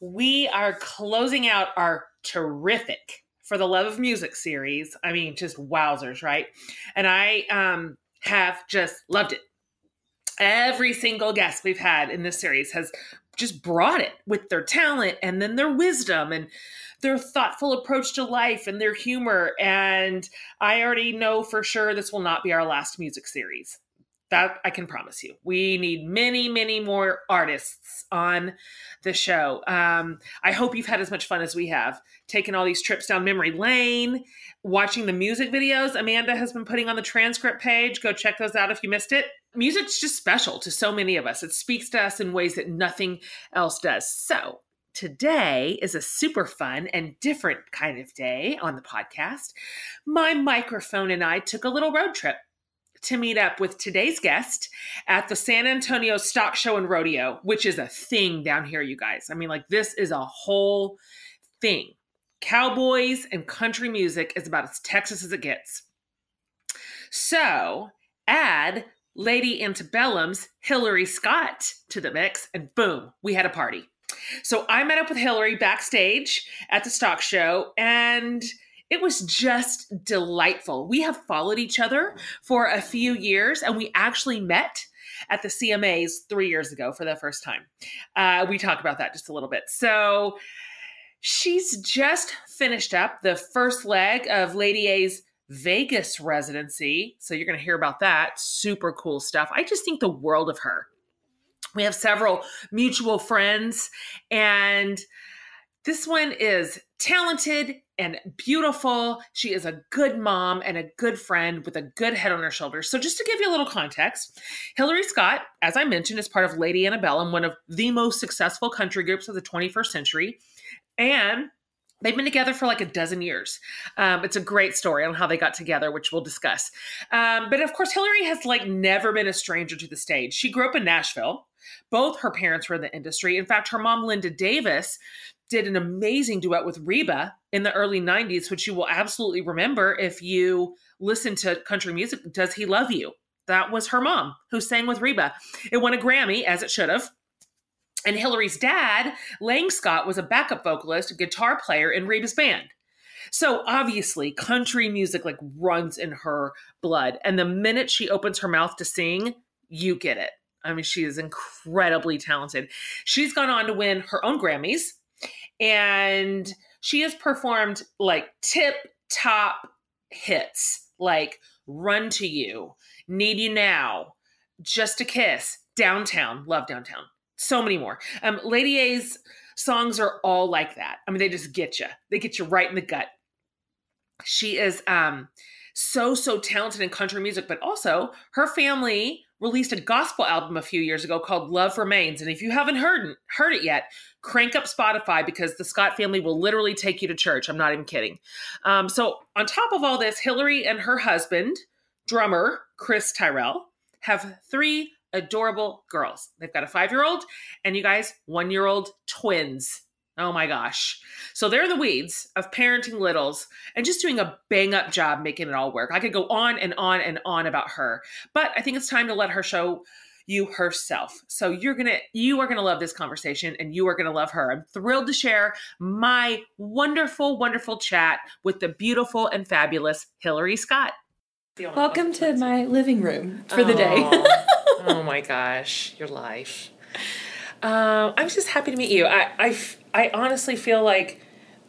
We are closing out our terrific For the Love of Music series. I mean, just wowzers, right? And I um, have just loved it. Every single guest we've had in this series has just brought it with their talent and then their wisdom and their thoughtful approach to life and their humor. And I already know for sure this will not be our last music series. That I can promise you. We need many, many more artists on the show. Um, I hope you've had as much fun as we have, taking all these trips down memory lane, watching the music videos Amanda has been putting on the transcript page. Go check those out if you missed it. Music's just special to so many of us. It speaks to us in ways that nothing else does. So, today is a super fun and different kind of day on the podcast. My microphone and I took a little road trip to meet up with today's guest at the San Antonio Stock Show and Rodeo, which is a thing down here, you guys. I mean, like, this is a whole thing. Cowboys and country music is about as Texas as it gets. So, add Lady Antebellum's Hillary Scott to the mix, and boom, we had a party. So, I met up with Hillary backstage at the stock show, and it was just delightful. We have followed each other for a few years and we actually met at the CMAs three years ago for the first time. Uh, we talk about that just a little bit. So she's just finished up the first leg of Lady A's Vegas residency. So you're going to hear about that. Super cool stuff. I just think the world of her. We have several mutual friends, and this one is talented and beautiful. She is a good mom and a good friend with a good head on her shoulders. So, just to give you a little context, Hillary Scott, as I mentioned, is part of Lady Antebellum, one of the most successful country groups of the 21st century. And They've been together for like a dozen years. Um, it's a great story on how they got together, which we'll discuss. Um, but of course, Hillary has like never been a stranger to the stage. She grew up in Nashville. Both her parents were in the industry. In fact, her mom, Linda Davis, did an amazing duet with Reba in the early 90s, which you will absolutely remember if you listen to country music. Does He Love You? That was her mom who sang with Reba. It won a Grammy, as it should have. And Hillary's dad, Lang Scott, was a backup vocalist, guitar player in Reba's band. So obviously, country music like runs in her blood. And the minute she opens her mouth to sing, you get it. I mean, she is incredibly talented. She's gone on to win her own Grammys and she has performed like tip top hits like Run to You, Need You Now, Just a Kiss, Downtown, love Downtown, so many more. Um, Lady A's songs are all like that. I mean, they just get you, they get you right in the gut. She is um, so, so talented in country music, but also her family released a gospel album a few years ago called Love Remains. And if you haven't heard, heard it yet, crank up Spotify because the Scott family will literally take you to church. I'm not even kidding. Um, so, on top of all this, Hillary and her husband, drummer Chris Tyrrell, have three adorable girls. They've got a five year old and you guys, one year old twins. Oh my gosh. So they're the weeds of parenting littles and just doing a bang up job making it all work. I could go on and on and on about her, but I think it's time to let her show you herself. So you're going to you are going to love this conversation and you are going to love her. I'm thrilled to share my wonderful wonderful chat with the beautiful and fabulous Hillary Scott. Welcome to my living room for the day. oh my gosh, your life. Uh, I'm just happy to meet you. I, I, I honestly feel like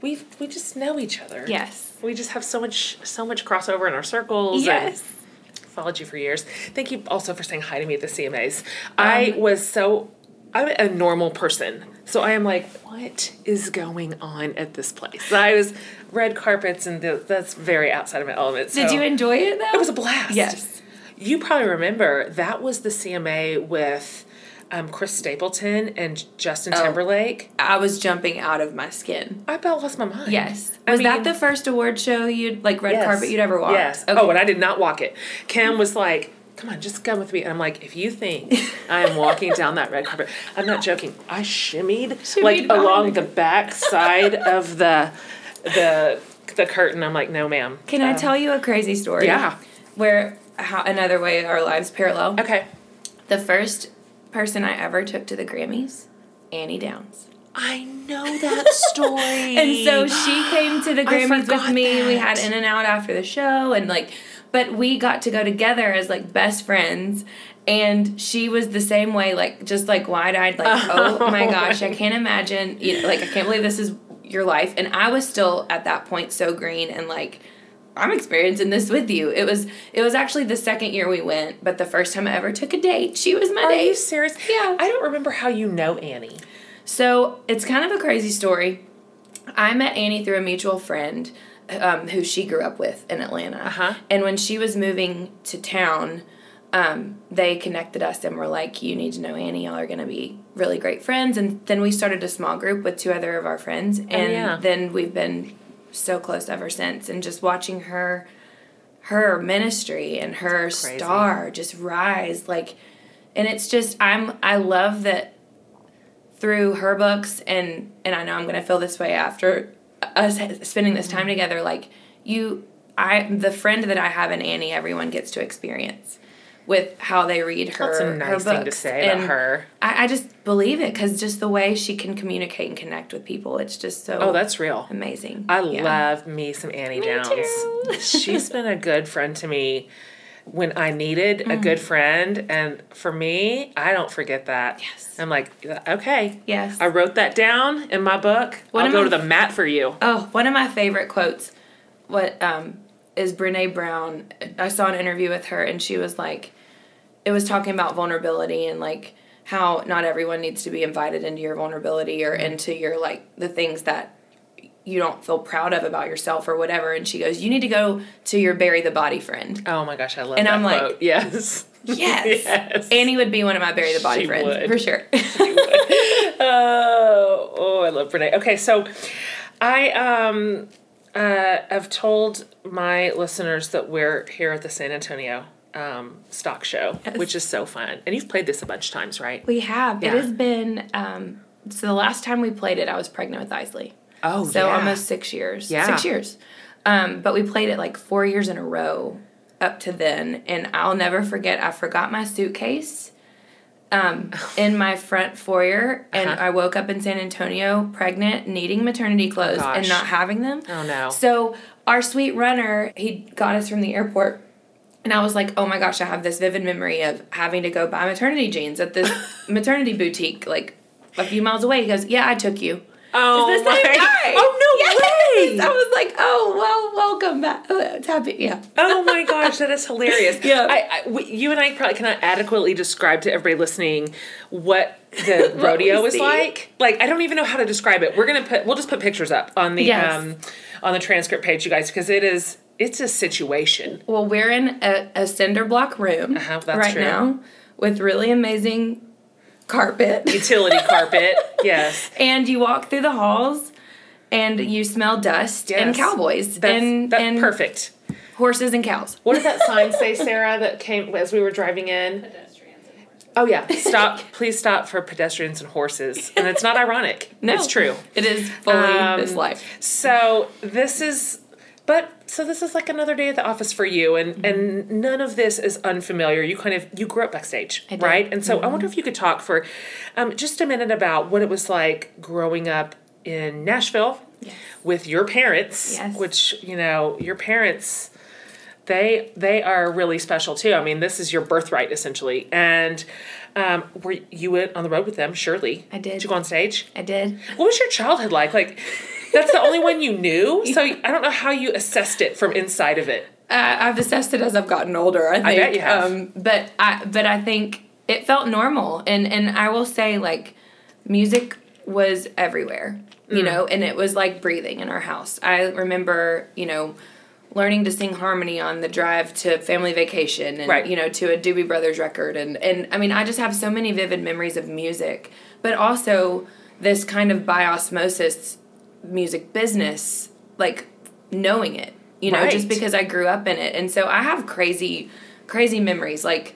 we we just know each other. Yes. We just have so much so much crossover in our circles. Yes. followed you for years. Thank you also for saying hi to me at the CMAs. Um, I was so I'm a normal person. So I am like, what is going on at this place? I was red carpets and the, that's very outside of my element. So Did you enjoy it though? It was a blast. Yes. You probably remember that was the CMA with um, Chris Stapleton and Justin Oh. Timberlake, I was jumping out of my skin. I about lost my mind. Yes. I Was mean- that the first award show you'd like red Yes. carpet you'd ever walked? Yes. Okay. Oh, and I did not walk it. Kim was like, "Come on, just come with me." And I'm like, "If you think I am walking down that red carpet, I'm not joking. I shimmied, like Shimmied behind along the- back side of the the the curtain. I'm like, "No, ma'am." Can I Um, tell you a crazy story? Yeah. Where how another way our lives parallel. Okay. The first person I ever took to the Grammys, Annie Downs. I know that story. And so she came to the Grammys with me. We had in and out after the show and like but we got to go together as like best friends and she was the same way like just like wide-eyed like oh my gosh I can't imagine you know, like I can't believe this is your life and I was still at that point so green and like I'm experiencing this with you. It was it was actually the second year we went, but the first time I ever took a date, she was my Are date. Are you serious? Yeah. I don't remember how you know Annie. So it's kind of a crazy story. I met Annie through a mutual friend um, who she grew up with in Atlanta. Uh-huh. And when she was moving to town, um, they connected us and were like, You need to know Annie. Y'all are going to be really great friends. And then we started a small group with two other of our friends. And yeah. then we've been so close ever since. And just watching her. Her ministry and her star just rise like, and it's just I'm I love that through her books and and I know I'm gonna feel this way after us spending this Mm-hmm. time together. Like you, I the friend that I have in Annie, everyone gets to experience with how they read her. That's a her nice thing to say about And her. I, I just believe it because just the way she can communicate and connect with people, it's just so Oh, that's real. amazing. I Yeah. love me some Annie Me Downs. She's been a good friend to me when I needed a Mm. good friend. And for me, I don't forget that. Yes. I'm like, okay. Yes. I wrote that down in my book. One I'll go my- to the mat for you. Oh, one of my favorite quotes. What um, is Brene Brown? I saw an interview with her, and she was like, it was talking about vulnerability and like how not everyone needs to be invited into your vulnerability or into your like the things that you don't feel proud of about yourself or whatever. And she goes, you need to go to your bury the body friend. Oh my gosh, I love And that I'm like, quote. yes. Yes. Yes. Annie would be one of my bury the body She friends would. for sure. oh, oh, I love Brene. Okay, so I um uh have told my listeners that we're here at the San Antonio um stock show, Yes. which is so fun. And you've played this a bunch of times, right? we have. Yeah. It has been. Um, so the last time we played it, I was pregnant with Eisele. Oh, So yeah. almost six years. Yeah. Six years. Um, but we played it like four years in a row up to then. And I'll never forget, I forgot my suitcase um, in my front foyer. And Uh-huh. I woke up in San Antonio pregnant, needing maternity clothes and not having them. Oh, no. So our sweet runner, he got us from the airport. And I was like, oh my gosh, I have this vivid memory of having to go buy maternity jeans at this maternity boutique, like a few miles away. He goes, yeah, I took you. Oh, the same my- guy. Oh no Yes! way! I was like, oh well, welcome back. Oh, it's happy, yeah. Oh my gosh, that is hilarious. Yeah. I, I you and I probably cannot adequately describe to everybody listening what the What rodeo is see. like. Like I don't even know how to describe it. We're gonna put we'll just put pictures up on the Yes. um on the transcript page, you guys, because it is it's a situation. Well, we're in a, a cinder block room Uh-huh, that's right true. now with really amazing carpet. Utility carpet, yes. and you walk through the halls and you smell dust and cowboys That's, and, that's and perfect. horses and cows. What did that sign say, Sarah, that came as we were driving in? Oh yeah, stop! Please stop for pedestrians and horses, and it's not ironic. No, it's true. It is fully Um, this life. So this is, but so this is like another day at the office for you, and Mm-hmm. and none of this is unfamiliar. You kind of you grew up backstage. Mm-hmm. right? And so I wonder if you could talk for, um, just a minute about what it was like growing up in Nashville with your parents, Yes. which you know your parents. They they are really special too. I mean, this is your birthright essentially. And um, were you went on the road with them? Surely, I did. Did you go on stage? I did. What was your childhood like? Like, that's the only one you knew. So I don't know how you assessed it from inside of it. Uh, I've assessed it as I've gotten older. I think. bet you have. Um, but I but I think it felt normal, and and I will say like, music was everywhere, Mm. you know, and it was like breathing in our house. I remember, you know, learning to sing harmony on the drive to family vacation and Right. you know to a Doobie Brothers record and and I mean I just have so many vivid memories of music but also this kind of by osmosis music business like knowing it you know just because I grew up in it and so I have crazy crazy memories like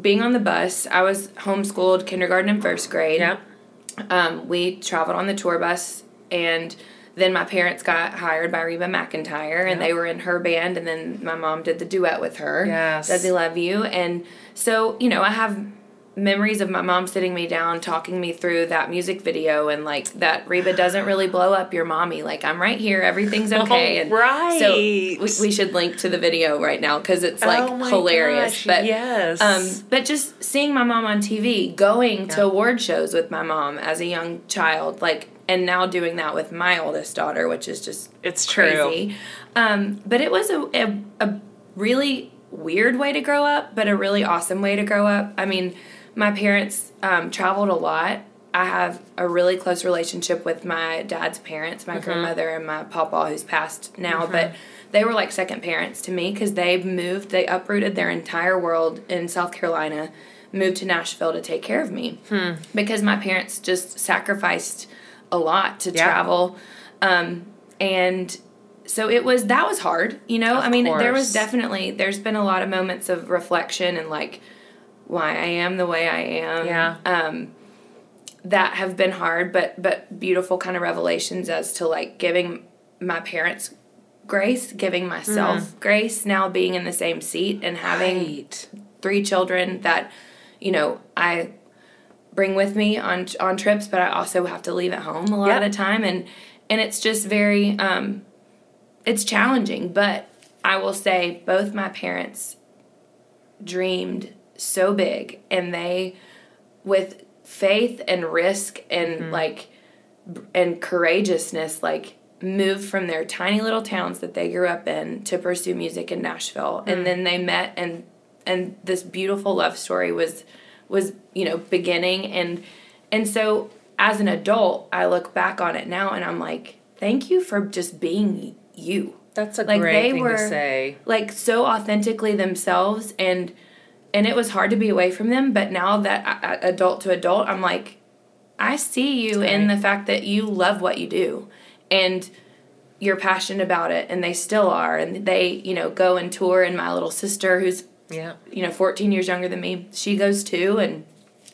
being on the bus I was homeschooled kindergarten and first grade Yeah. um, we traveled on the tour bus and then my parents got hired by Reba McEntire and they were in her band and then my mom did the duet with her. Yes. Does he love you? And so, you know, I have memories of my mom sitting me down talking me through that music video and like that Reba doesn't really blow up your mommy. Like I'm right here, everything's okay. and right. so we, we should link to the video right now because it's like Oh hilarious. gosh, but yes. um, but just seeing my mom on TV, going to award shows with my mom as a young child, like, and now doing that with my oldest daughter, which is just It's true. crazy. Um, but it was a, a, a really weird way to grow up, but a really awesome way to grow up. I mean, my parents um, traveled a lot. I have a really close relationship with my dad's parents, my grandmother and my papa, who's passed now, but they were like second parents to me because they moved, they uprooted their entire world in South Carolina, moved to Nashville to take care of me because my parents just sacrificed a lot to Yeah. travel. Um, and so it was that was hard you know Of i mean there was definitely there's been a lot of moments of reflection and like why i am the way i am Yeah. um that have been hard but but beautiful kind of revelations as to like giving my parents grace giving myself grace now being in the same seat and having Right. three children that you know i bring with me on on trips but i also have to leave at home a lot Yep. of the time and and it's just very um it's challenging but i will say both my parents dreamed so big and they with faith and risk and mm-hmm. like and courageousness like moved from their tiny little towns that they grew up in to pursue music in Nashville. And mm-hmm. then they met and and this beautiful love story was was you know beginning. And and so as an adult I look back on it now and I'm like thank you for just being you. That's a Like, great they thing were- to say. like so authentically themselves and and it was hard to be away from them but now that I, adult to adult i'm like i see you in the fact that you love what you do and you're passionate about it and they still are and they you know go and tour and my little sister who's Yeah. you know 14 years younger than me she goes too and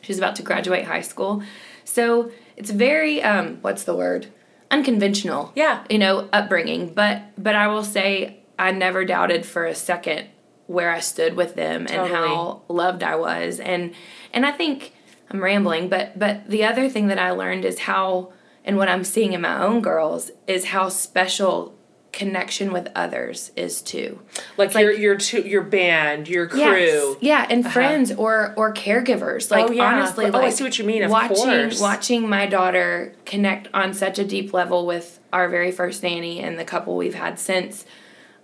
she's about to graduate high school so it's very um what's the word unconventional Yeah. you know upbringing but but i will say i never doubted for a second where i stood with them and how loved i was and and i think i'm rambling but but the other thing that i learned is how and what i'm seeing in my own girls is how special connection with others is too Like, your your two, your band, your crew. Uh-huh. Yes. Yeah, and friends or or caregivers. Like Oh, yeah. honestly, Oh, I see what you mean, of watching course. watching my daughter connect on such a deep level with our very first nanny and the couple we've had since.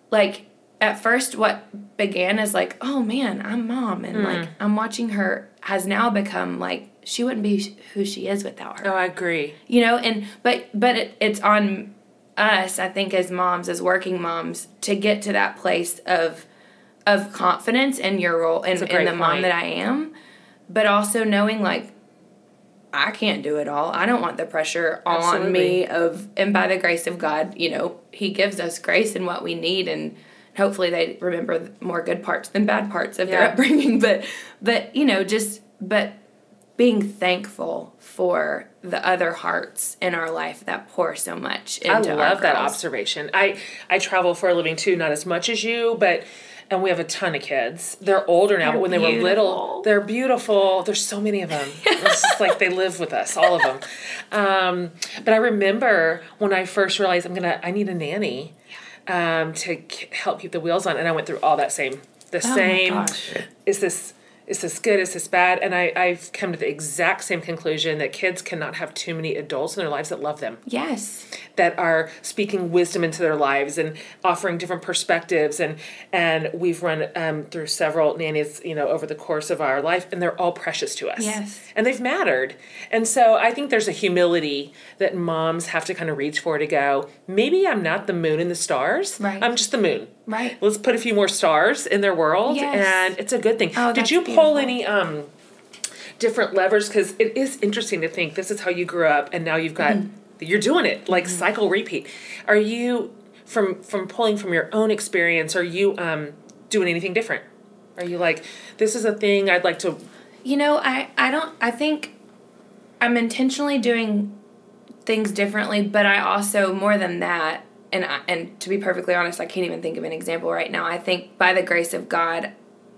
Like at first, what began as like, oh man, I'm mom, and like Hmm. I'm watching her has now become like she wouldn't be who she is without her Oh, I agree. you know and but but it, it's on us i think as moms as working moms to get to that place of of confidence in your role and in great the mom that i am but also knowing like i can't do it all i don't want the pressure on me of and by the grace of god you know he gives us grace in what we need and hopefully they remember more good parts than bad parts of their upbringing but but you know just but being thankful for the other hearts in our life that pour so much into I love that observation. I I travel for a living too, not as much as you, but and we have a ton of kids. They're older now, They're but when they were little, they're beautiful. There's so many of them. it's just like they live with us, all of them. Um, but I remember when I first realized I'm gonna, I need a nanny um, to k- help keep the wheels on, and I went through all that same, the Oh same. gosh. Is this? is this good? Is this bad? And I, I've come to the exact same conclusion that kids cannot have too many adults in their lives that love them. Yes. That are speaking wisdom into their lives and offering different perspectives. And and we've run um, through several nannies, you know, over the course of our life, and they're all precious to us. Yes. And they've mattered. And so I think there's a humility that moms have to kind of reach for to go, maybe I'm not the moon and the stars. Right. I'm just the moon. Right. Let's put a few more stars in their world. Yes. And it's a good thing. Oh, Did you pull beautiful. any um different levers? Because it is interesting to think this is how you grew up and now you've got Mm-hmm. You're doing it like cycle repeat. Are you from from pulling from your own experience, are you um doing anything different? Are you like, this is a thing I'd like to You know, I I don't I think I'm intentionally doing things differently, but I also more than that and I, and to be perfectly honest, I can't even think of an example right now. I think by the grace of God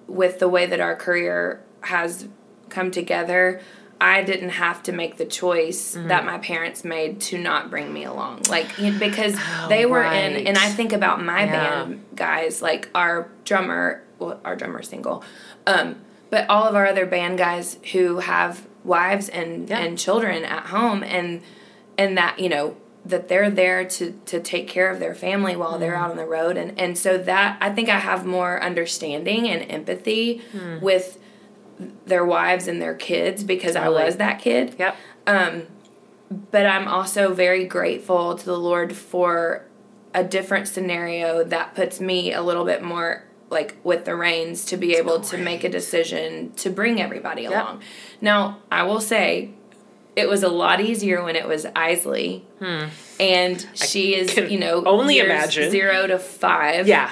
with the way that our career has come together, I didn't have to make the choice Mm-hmm. that my parents made to not bring me along. Like because they were in and I think about my Yeah. band guys, like our drummer, well, our drummer single. Um, but all of our other band guys who have wives and Yeah. and children at home and and that, you know, that they're there to to take care of their family while they're Mm-hmm. out on the road and and so that I think I have more understanding and empathy Hmm. with their wives and their kids because Totally. I was that kid Yep. Um, but I'm also very grateful to the Lord for a different scenario that puts me a little bit more like with the reins to be able to make a decision to bring everybody along. Now, I will say it was a lot easier when it was Eisele. Hmm. And she is, you know, only imagine. zero to five Yeah.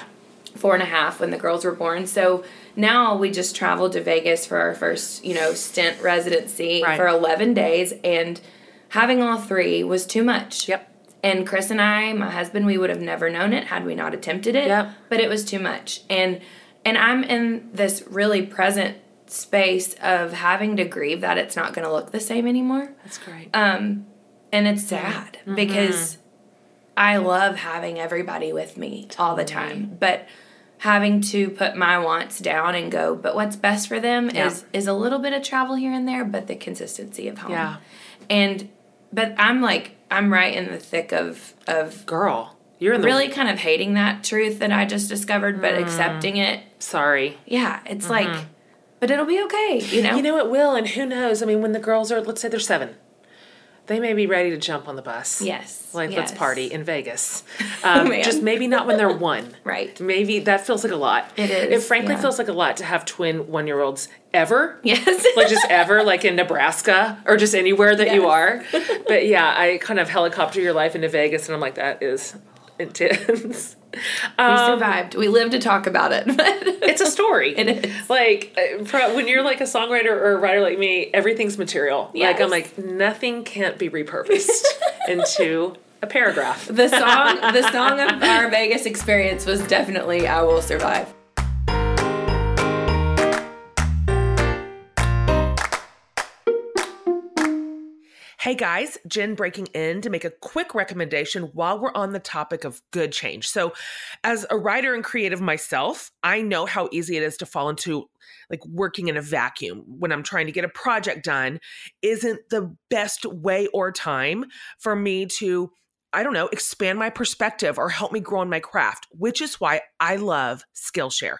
four and a half when the girls were born. So now we just traveled to Vegas for our first, you know, stint residency Right. for 11 days. And having all three was too much. Yep. And Chris and I, my husband, we would have never known it had we not attempted it. Yep. But it was too much. And and I'm in this really present space of having to grieve that it's not going to look the same anymore. That's great. Um and it's sad Mm-hmm. because I love having everybody with me all the time. But having to put my wants down and go, but what's best for them Yeah. is is a little bit of travel here and there, but the consistency of home. Yeah. And but I'm like I'm right in the thick of of Girl, you're in the really kind of hating that truth that I just discovered, but Mm. accepting it. sorry. Yeah, it's like but it'll be okay, you know? Mm-hmm. You know it will, and who knows? I mean, when the girls are, let's say they're seven, they may be ready to jump on the bus. yes. Like let's party in Vegas. Um, just maybe not when they're one. Right. Maybe that feels like a lot. It is. It frankly yeah. feels like a lot to have twin one year olds ever. Yes. like just ever, like in Nebraska or just anywhere that you are. But yeah, I kind of helicopter your life into Vegas, and I'm like, that is intense. We survived. We live to talk about it. It's a story. It is. Like uh, when you're like a songwriter or a writer like me, everything's material. Like I'm like nothing can't be repurposed into a paragraph. the song the song of our Vegas experience was definitely I Will Survive. Hey guys, Jen breaking in to make a quick recommendation while we're on the topic of good change. So, as a writer and creative myself, I know how easy it is to fall into like working in a vacuum when I'm trying to get a project done isn't the best way or time for me to I don't know, expand my perspective or help me grow in my craft, which is why I love Skillshare.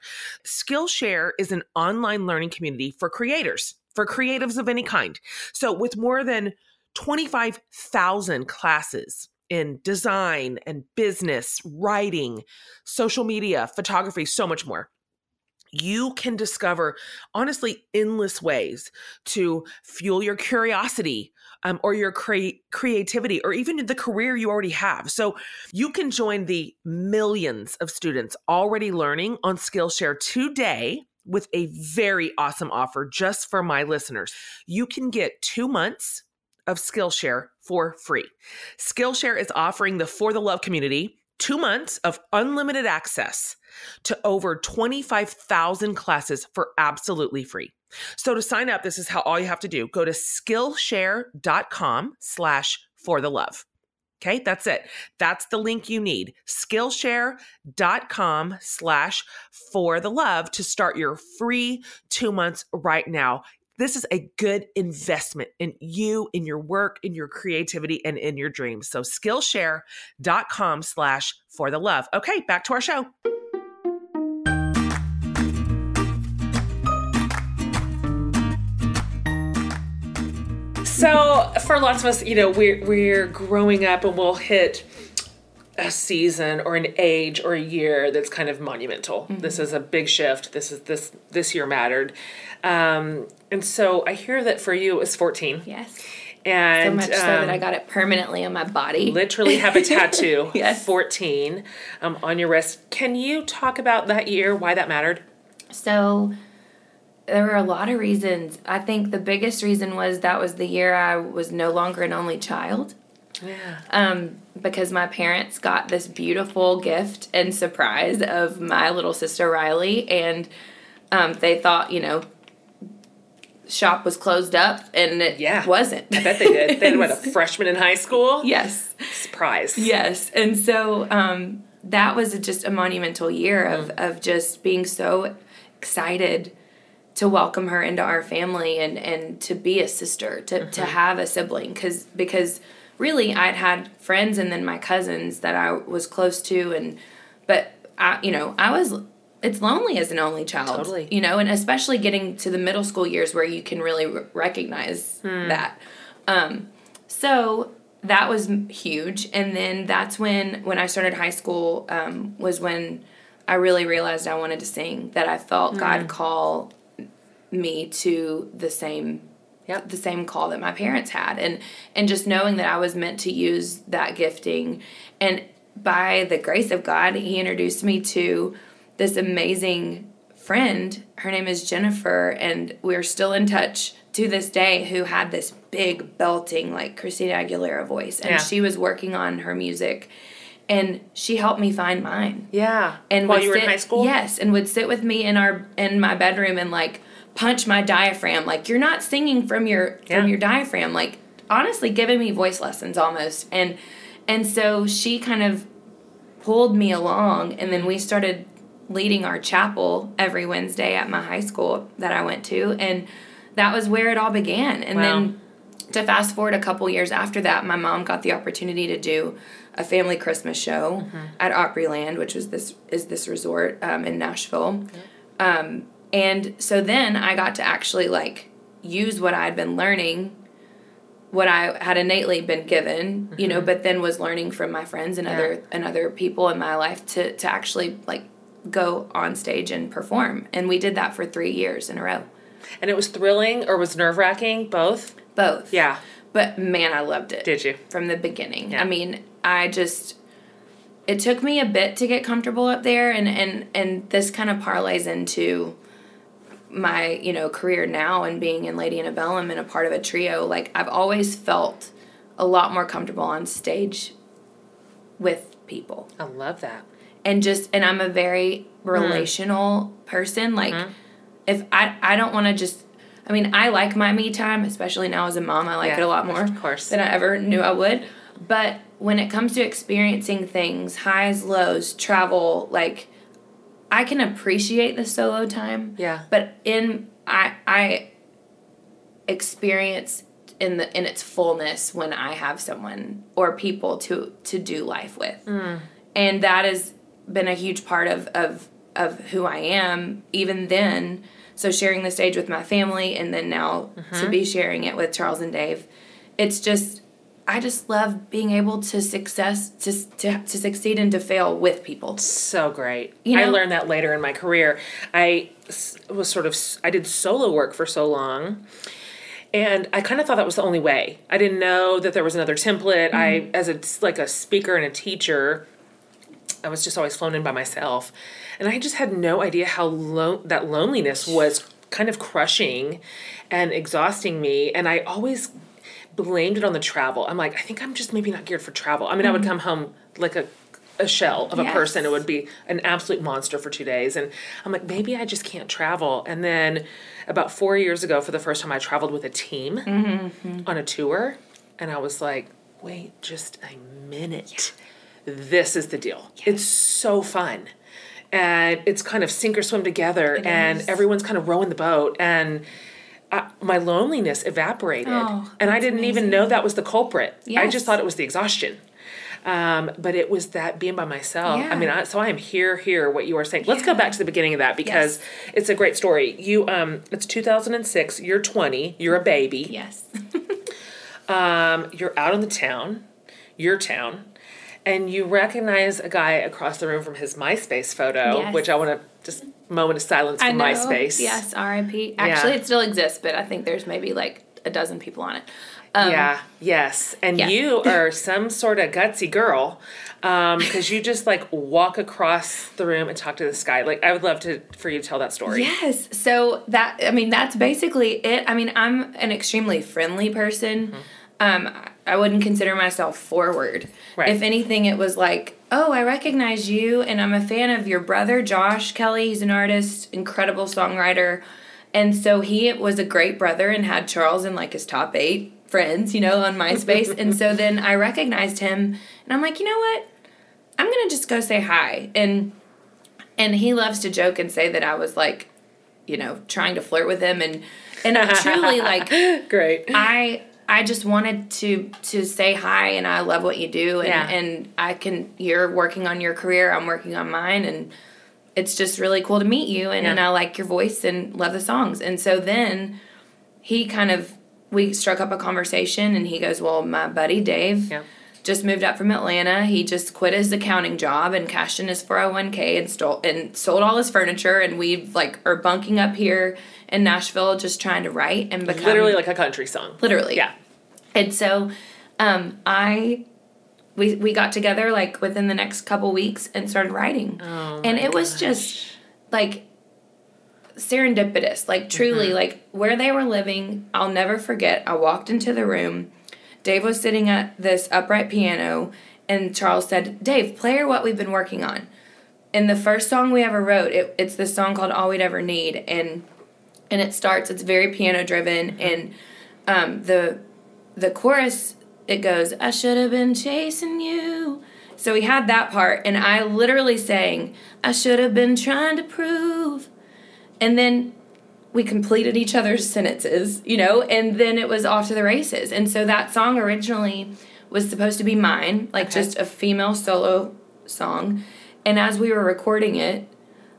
Skillshare is an online learning community for creators, for creatives of any kind. So, with more than 25,000 classes in design and business, writing, social media, photography, so much more. You can discover, honestly, endless ways to fuel your curiosity um, or your crea- creativity or even the career you already have. So you can join the millions of students already learning on Skillshare today with a very awesome offer just for my listeners. You can get two months of Skillshare for free. Skillshare is offering the For the Love community two months of unlimited access to over 25,000 classes for absolutely free. So to sign up, this is how all you have to do. Go to Skillshare.com slash for the love. Okay, that's it. That's the link you need. Skillshare.com slash for the love to start your free two months right now. This is a good investment in you, in your work, in your creativity, and in your dreams. So Skillshare.com slash for the love. Okay, back to our show. So for lots of us, you know, we're we're growing up and we'll hit a season or an age or a year that's kind of monumental. Mm-hmm. This is a big shift. This is this this year mattered. Um, and so I hear that for you it was 14. Yes. And so much um, so that I um, got it permanently on my body. Literally have a tattoo. yes. 14 um, on your wrist. Can you talk about that year, why that mattered? So there were a lot of reasons. I think the biggest reason was that was the year I was no longer an only child. Yeah. Um, because my parents got this beautiful gift and surprise of my little sister Riley, and um, they thought, you know, shop was closed up, and it yeah. wasn't. I bet they did. They had what a freshman in high school. Yes. Surprise. Yes, and so um, that was just a monumental year of mm. of just being so excited to welcome her into our family and and to be a sister to mm-hmm. to have a sibling cuz because really I'd had friends and then my cousins that I was close to and but I you know I was it's lonely as an only child totally. you know and especially getting to the middle school years where you can really r- recognize hmm. that um so that was huge and then that's when when I started high school um, was when I really realized I wanted to sing that I felt mm. God call me to the same yep. the same call that my parents had and and just knowing that I was meant to use that gifting and by the grace of God he introduced me to this amazing friend her name is Jennifer and we're still in touch to this day who had this big belting like Christina Aguilera voice and yeah. she was working on her music and she helped me find mine. Yeah. And while you were sit, in high school? Yes, and would sit with me in our in my bedroom and like punch my diaphragm. Like you're not singing from your yeah. from your diaphragm. Like honestly, giving me voice lessons almost. And and so she kind of pulled me along, and then we started leading our chapel every Wednesday at my high school that I went to, and that was where it all began. And wow. then to fast forward a couple years after that, my mom got the opportunity to do a family Christmas show mm-hmm. at Opryland, which was this is this resort um, in Nashville. Um, and so then I got to actually like use what I'd been learning, what I had innately been given, mm-hmm. you know, mm-hmm. but then was learning from my friends and yeah. other and other people in my life to to actually like go on stage and perform. And we did that for 3 years in a row. And it was thrilling or was nerve-wracking, both? Both. Yeah. But man, I loved it. Did you? From the beginning. Yeah. I mean, I just it took me a bit to get comfortable up there and and and this kind of parlays into my you know career now and being in Lady Antebellum and a part of a trio, like I've always felt a lot more comfortable on stage with people. I love that. And just and I'm a very relational mm. person. Like mm-hmm. if I I don't want to just I mean I like my me time, especially now as a mom. I like yeah, it a lot more, of course, than I ever knew I would. But when it comes to experiencing things, highs, lows, travel, like I can appreciate the solo time. Yeah. But in I I experience in the in its fullness when I have someone or people to to do life with. Mm. And that has been a huge part of of of who I am even then. So sharing the stage with my family and then now mm-hmm. to be sharing it with Charles and Dave. It's just I just love being able to success to, to to succeed and to fail with people. So great. You know? I learned that later in my career. I was sort of I did solo work for so long. And I kind of thought that was the only way. I didn't know that there was another template. Mm-hmm. I as a like a speaker and a teacher, I was just always flown in by myself. And I just had no idea how lo- that loneliness was kind of crushing and exhausting me and I always blamed it on the travel. I'm like, I think I'm just maybe not geared for travel. I mean, mm-hmm. I would mm-hmm. come home like a a shell of a yes. person. It would be an absolute monster for two days. And I'm like, maybe I just can't travel. And then about four years ago, for the first time, I traveled with a team mm-hmm. on a tour. And I was like, wait just a minute. This is the deal. It's so fun. And it's kind of sink or swim together, It and is. everyone's kind of rowing the boat. And uh, my loneliness evaporated. Oh, and I didn't even know that was the culprit. I just thought it was the exhaustion. Um, but it was that being by myself. I mean, I, so I am here, here, what you were saying. Let's go back to the beginning of that because Yes. it's a great story. You, um, it's 2006. You're 20. You're a baby. Yes. Um, you're out in the town, your town, and you recognize a guy across the room from his MySpace photo, Yes. which I want to just moment of silence for know. MySpace. Yes, R.I.P. Actually, Yeah. it still exists, but I think there's maybe like a dozen people on it. Um, yeah, yes. And yeah. you are some sort of gutsy girl because you just like walk across the room and talk to this guy. Like, I would love to for you to tell that story. Yes. So that I mean that's basically it. I mean I'm an extremely friendly person. Mm-hmm. Um, I wouldn't consider myself forward. Right. If anything, it was like, oh, I recognize you, and I'm a fan of your brother Josh Kelly. He's an artist, incredible songwriter, and so he was a great brother and had Charles in like his top eight friends, you know, on MySpace. and so then I recognized him, and I'm like, you know what? I'm gonna just go say hi and and he loves to joke and say that I was like, you know, trying to flirt with him and and I truly like Great. I I just wanted to to say hi and I love what you do and Yeah. and I can you're working on your career, I'm working on mine and it's just really cool to meet you and, Yeah. and I like your voice and love the songs. And so then he kind of we struck up a conversation and he goes, Well, my buddy Dave Yeah. just moved up from Atlanta. He just quit his accounting job and cashed in his 401k and stole and sold all his furniture and we like are bunking up here in Nashville just trying to write and become Literally like a country song. literally. Yeah. And so um I we we got together like within the next couple weeks and started writing. Oh and it was gosh. just like serendipitous like truly Mm-hmm. like where they were living i'll never forget i walked into the room dave was sitting at this upright piano and charles said dave play her what we've been working on and the first song we ever wrote it, it's this song called all we'd ever need and and it starts it's very piano driven and um, the the chorus it goes i should have been chasing you. So we had that part and i literally sang i should have been trying to prove. And then we completed each other's sentences you know and then it was off to the races. And so that song originally was supposed to be mine like Okay. just a female solo song. And as we were recording it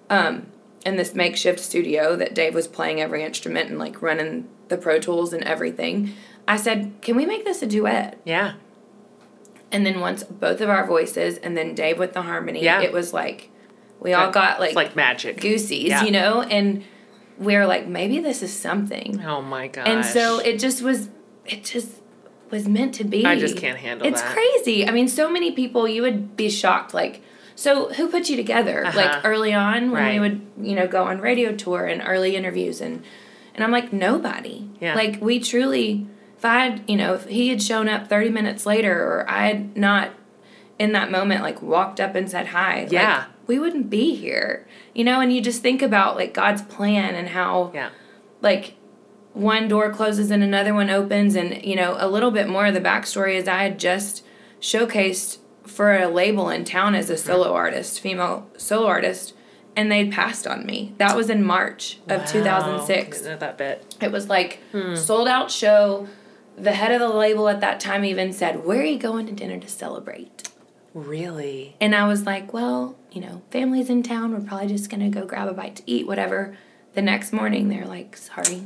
um, in this makeshift studio that Dave was playing every instrument and like running the Pro Tools and everything, I said, Can we make this a duet? Yeah. And then once both of our voices and then Dave with the harmony, Yeah. it was like we all got like, It's like magic. goosies, Yeah. you know? And we were like, maybe this is something. Oh my god! And so it just was, it just was meant to be. I just can't handle it's that. crazy. I mean, so many people, you would be shocked. Like, so who put you together? Uh-huh. Like early on when Right. we would, you know, go on radio tour and early interviews and, and I'm like, nobody. Yeah. Like we truly, if I had, you know, if he had shown up 30 minutes later or I had not in that moment like walked up and said hi, like, Yeah. we wouldn't be here. You know, and you just think about like God's plan and how Yeah. like one door closes and another one opens and you know a little bit more of the backstory is i had just showcased for a label in town as a solo artist female solo artist and they'd passed on me that was in march of Wow. 2006 Didn't know that bit. it was like Hmm. sold out show the head of the label at that time even said where are you going to dinner to celebrate Really? and I was like, well, you know, family's in town. We're probably just going to go grab a bite to eat, whatever. The next morning, they're like, sorry.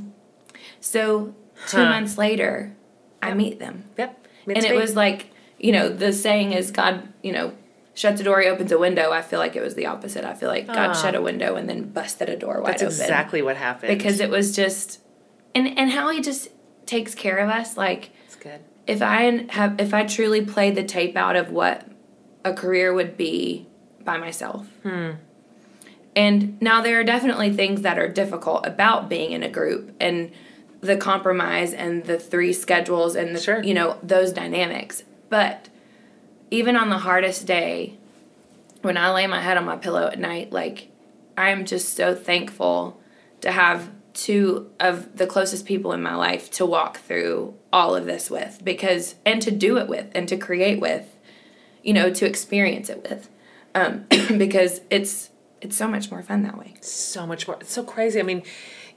So two Huh. months later, I meet them. Yep. and it was like, you know, the saying is God, you know, shuts a door, he opens a window. I feel like it was the opposite. I feel like God shut a window and then busted a door wide That's open. exactly what happened. Because it was just, and, and how he just takes care of us. Like, it's good. if I have if I truly played the tape out of what a career would be by myself. Hmm. And now there are definitely things that are difficult about being in a group and the compromise and the three schedules and the Sure. you know those dynamics. But even on the hardest day when I lay my head on my pillow at night like I am just so thankful to have two of the closest people in my life to walk through all of this with because and to do it with and to create with you know to experience it with. Um, because it's it's so much more fun that way. So much more it's so crazy. I mean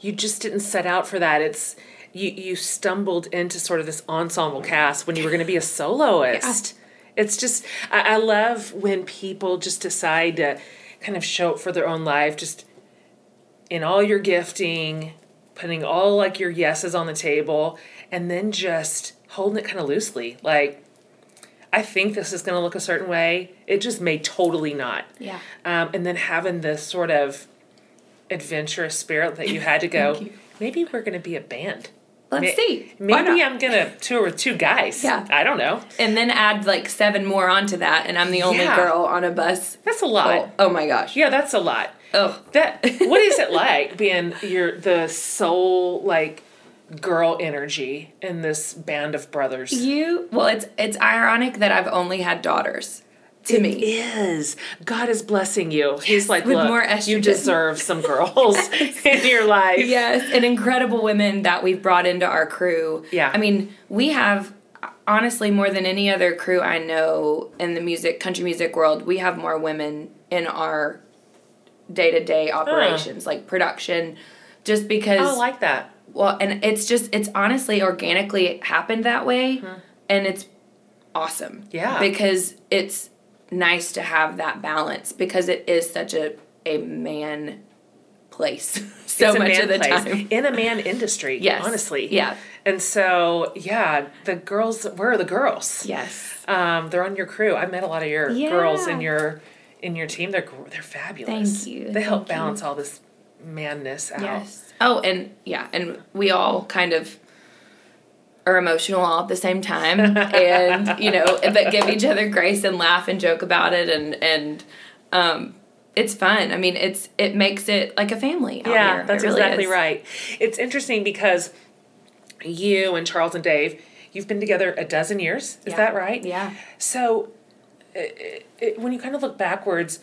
you just didn't set out for that. It's you you stumbled into sort of this ensemble cast when you were going to be a soloist. Yeah. it's just I, I love when people just decide to kind of show up for their own life just in all your gifting, putting all like your yeses on the table, and then just holding it kind of loosely. Like, I think this is going to look a certain way. It just may totally not. Yeah. Um, and then having this sort of adventurous spirit that you had to go, maybe we're going to be a band. Let's May- see. Maybe I'm going to tour with two guys. Yeah. I don't know. And then add like seven more onto that, and I'm the only Yeah. girl on a bus. That's a lot. Oh, oh my gosh. Yeah, that's a lot. Oh. That what is it like being your the sole like girl energy in this band of brothers? You well, it's it's ironic that I've only had daughters. To It me, is. God is blessing you. He's like, with more you deserve some girls in your life. yes, and incredible women that we've brought into our crew. Yeah. I mean, we have honestly more than any other crew I know in the music country music world. We have more women in our day to day operations, like production, just because. Oh, I like that. Well, and it's just it's honestly organically happened that way, and it's awesome. Yeah. Because it's nice to have that balance because it is such a a man place so much of the place time. in a man industry. Yes. honestly. Yeah. And so, yeah, the girls. Where are the girls? Yes. Um, they're on your crew. I met a lot of your Yeah. girls in your in your team. They're they're fabulous. Thank you, They help thank you. balance all this madness out. Yes. Oh, and yeah, and we all kind of are emotional all at the same time, and you know, but give each other grace and laugh and joke about it, and and um, it's fun. I mean, it's it makes it like a family. Yeah, here. that's really exactly is. right. It's interesting because you and Charles and Dave, you've been together a dozen years. Is Yeah. that right? Yeah. So, it, it, when you kind of look backwards,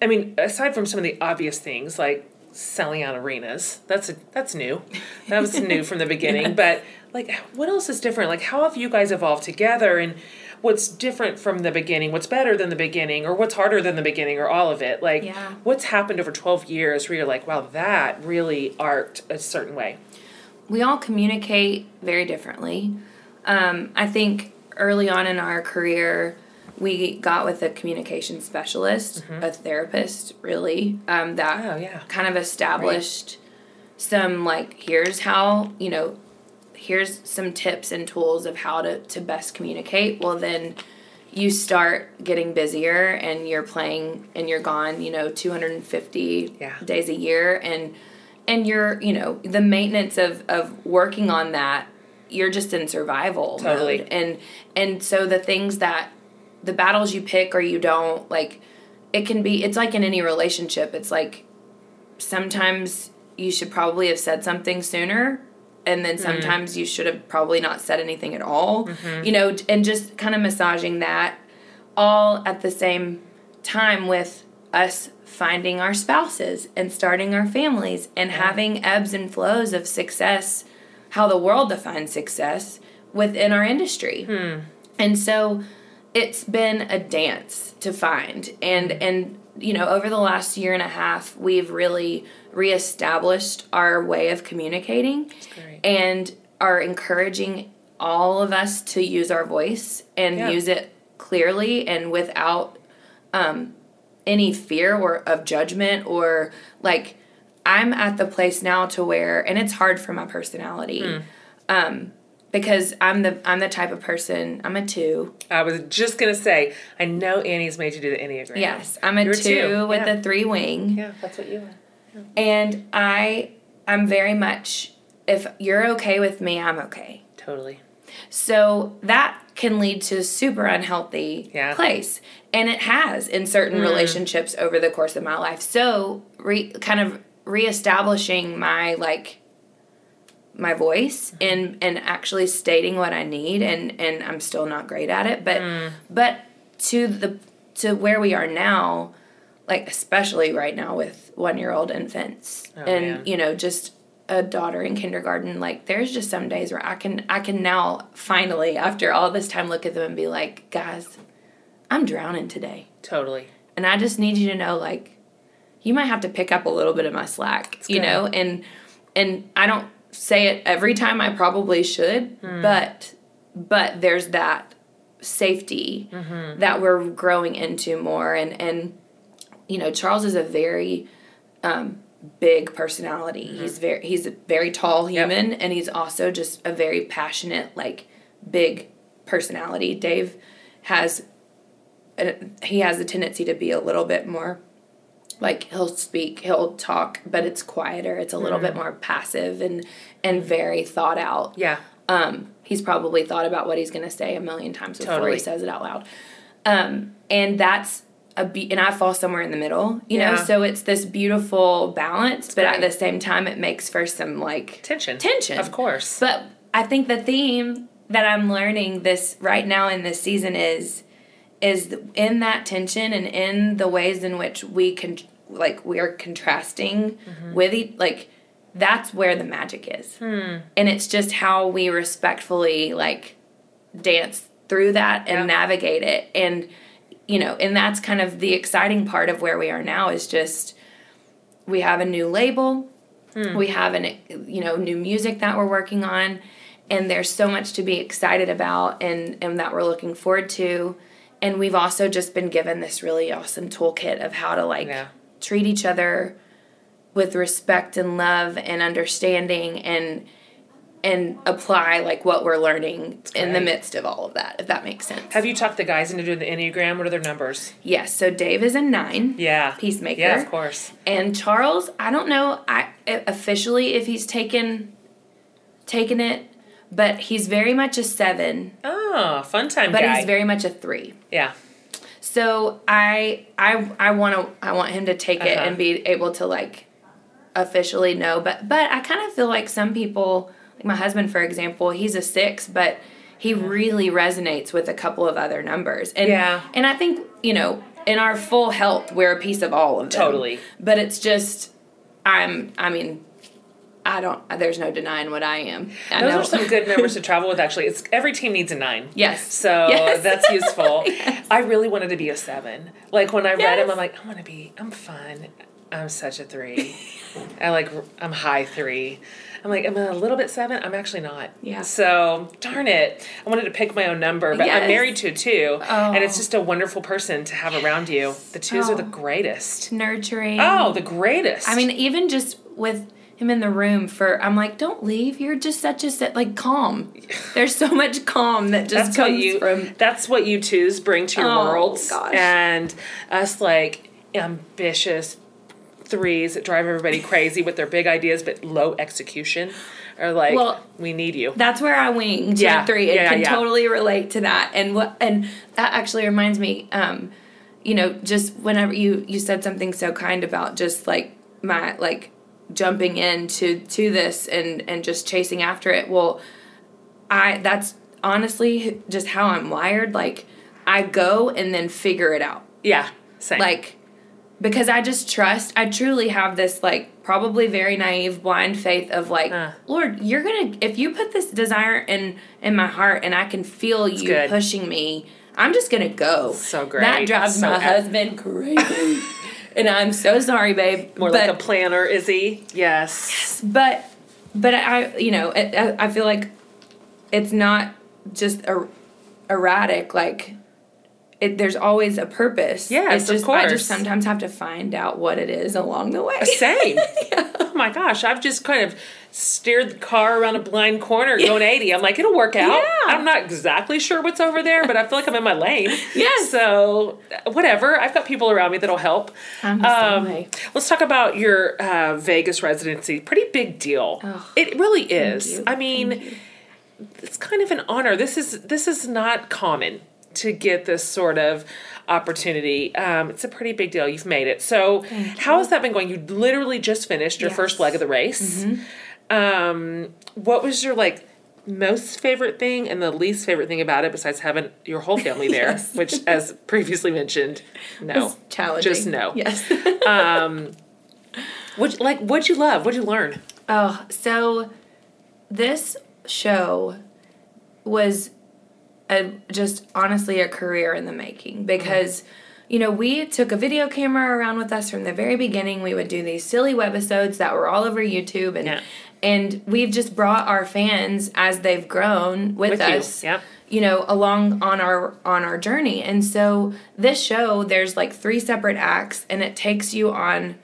I mean, aside from some of the obvious things like selling out arenas, that's a, that's new. That was new from the beginning. But like, what else is different? Like, how have you guys evolved together, and what's different from the beginning? What's better than the beginning, or what's harder than the beginning, or all of it? Like, Yeah. what's happened over twelve years where you're like, wow, that really arced a certain way. we all communicate very differently. Um, I think early on in our career, we got with a communication specialist, a therapist, really, um, that Mm-hmm. Oh, yeah. kind of established some like here's how you know here's some tips and tools of how to, to best communicate well then you start getting busier and you're playing and you're gone you know 250 Yeah. days a year and and you're you know the maintenance of of working on that you're just in survival Totally. mode. and and so the things that the battles you pick or you don't like it can be it's like in any relationship it's like sometimes you should probably have said something sooner and then mm-hmm. sometimes you should have probably not said anything at all. Mm-hmm. You know and just kind of massaging that all at the same time with us finding our spouses and starting our families and having ebbs and flows of success how the world defines success within our industry. Hmm. And so it's been a dance to find. And and you know over the last year and a half we've really reestablished our way of communicating and are encouraging all of us to use our voice and Yeah. use it clearly and without um, any fear or of judgment or like I'm at the place now to where and it's hard for my personality um, because I'm the I'm the type of person I'm a two I was just gonna say, I know Annie's made you do the Enneagram. yes I'm a You're two, two, with yeah. a three wing Yeah, that's what you are. and I I'm very much if you're okay with me I'm okay Totally. So that can lead to a super unhealthy Yeah. place. And it has in certain mm. relationships over the course of my life. So re, kind of reestablishing my like my voice and and actually stating what I need and and I'm still not great at it but hmm. but to the to where we are now like especially right now with 1 year old infants oh, and man. you know just a daughter in kindergarten, like there's just some days where I can I can now finally after all this time look at them and be like, guys, I'm drowning today. Totally. And I just need you to know like you might have to pick up a little bit of my slack, you good. know? And and I don't say it every time I probably should, hmm. but but there's that safety mm-hmm. that we're growing into more. And and you know, Charles is a very um, big personality. Mm-hmm. He's very he's a very tall human and he's also just a very passionate like big personality. Dave has a, he has a tendency to be a little bit more like he'll speak, he'll talk, but it's quieter. It's a little bit more passive and and very thought out. Yeah. Um, he's probably thought about what he's going to say a million times before Totally. he says it out loud. Um, and that's a be- and I fall somewhere in the middle, you know. So it's this beautiful balance, but at the same time, it makes for some like Tension. Tension. Of course. But I think the theme that I'm learning this right now in this season is is in that tension and in the ways in which we can like we're contrasting mm-hmm. with each like that's where the magic is. Hmm. And it's just how we respectfully like dance through that and Yeah. navigate it. And you know, and that's kind of the exciting part of where we are now is just we have a new label. Hmm. We have an you know new music that we're working on. And there's so much to be excited about and and that we're looking forward to. And we've also just been given this really awesome toolkit of how to like Yeah. Treat each other with respect and love and understanding and and apply like what we're learning in the midst of all of that if that makes sense Have you talked the guys into doing the Enneagram? What are their numbers? yes so dave is a nine Yeah. Peacemaker. Yeah, of course. And Charles, I don't know I eh, officially if he's taken taken it, but he's very much a 7, Oh, fun time but guy. he's very much a 3. yeah. So I I I want to I want him to take it Uh-huh. and be able to like officially know, but but I kind of feel like some people like my husband for example, he's a 6, but he really resonates with a couple of other numbers. And Yeah. and I think, you know, in our full health, we're a piece of all of them. Totally. But it's just I'm I mean I don't there's no denying what I am. I Those know. are some good numbers to travel with. Actually, it's every team needs a nine. Yes. So Yes. that's useful. Yes. I really wanted to be a seven. Like when I read Yes. them, I'm like, I want to be. I'm fun. I'm such a three. I like. I'm high three. I'm like, I'm a little bit seven. I'm actually not. Yeah. So darn it. I wanted to pick my own number, but Yes. I'm married to a two, and it's Oh. just a wonderful person to have around you. The twos are the Oh. greatest. nurturing. Oh, the greatest. I mean, even just with him in the room for, I'm like, don't leave. You're just such a set, like calm. There's so much calm that just that's comes you from. that's what you twos bring to your Oh, worlds gosh. and us like ambitious threes that drive everybody crazy with their big ideas but low execution are like Well, we need you That's where I wing two Yeah, three. It yeah, can yeah. totally relate to that. And what and that actually reminds me, um, you know, just whenever you you said something so kind about just like my like jumping into to this and and just chasing after it. Well, I that's honestly just how I'm wired. Like I go and then figure it out. yeah same Like because I just trust. I truly have this like probably very naive blind faith of like, Uh. Lord, you're gonna if you put this desire in in my heart and I can feel you good. pushing me, I'm just gonna go. So great. That drives So my husband crazy. and I'm so sorry, babe. more but, like a planner izzy yes but but I you know it, I, I feel like it's not just er- erratic like it, there's always a purpose. Yes, it's of just I just sometimes have to find out what it is along the way. same. Oh my gosh i've just kind of steered the car around a blind corner going 80 i'm like it'll work out. Yeah. i'm not exactly sure what's over there but i feel like i'm in my lane. Yeah. so whatever. I've got people around me that'll help. I'm Um, way. let's talk about your uh, vegas residency. Pretty big deal. Oh, it really is. i mean it's kind of an honor. This is this is not common to get this sort of opportunity um, it's a pretty big deal you've made it so how has that been going you literally just finished your first Yes. Mm-hmm. leg of the race um, what was your like most favorite thing and the least favorite thing about it besides having your whole family there Yes. which as previously mentioned no It's challenging. just no Yes. what like what'd you love what'd you learn Oh, so this show was a, just honestly a career in the making because you know we took a video camera around with us from the very beginning. We would do these silly webisodes that were all over youtube and Yeah. and we've just brought our fans as they've grown with, With you, us yep. you know along on our on our journey. And so this show there's like three separate acts and it takes you on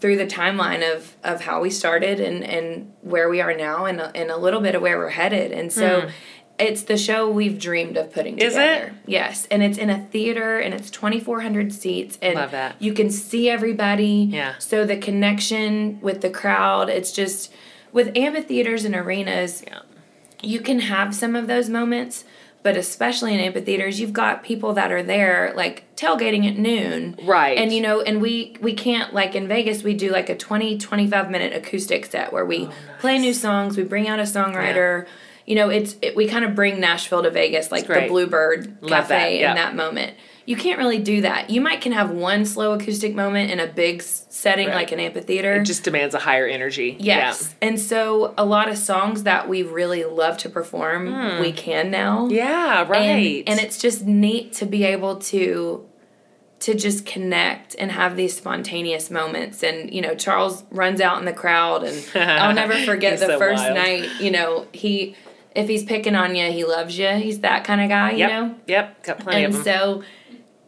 through the timeline of of how we started and and where we are now and a, and a little bit of where we're headed. And so hmm. It's the show we've dreamed of putting. Is it? together yes and it's in a theater and it's 2400 seats and Love that. you can see everybody Yeah. so the connection with the crowd it's just with amphitheaters and arenas Yeah. you can have some of those moments, but especially in amphitheaters, you've got people that are there like tailgating at noon. Right. And you know, and we we can't like in Vegas we do like a 20 25 minute acoustic set where we oh, play new songs, we bring out a songwriter. You know, it's it, we kind of bring Nashville to Vegas like the. Bluebird Love that, Cafe in that moment. You can't really do that. You might can have one slow acoustic moment in a big setting Right. like an amphitheater. It just demands a higher energy. Yes. And so a lot of songs that we really love to perform, hmm. we can now. Yeah. Yeah, And, right. and it's just neat to be able to to just connect and have these spontaneous moments and you know Charles runs out in the crowd and I'll never forget the so first wild. night, you know, he if he's picking on you, he loves you. He's that kind of guy, yep. you know? Yep. Got plenty and of them. so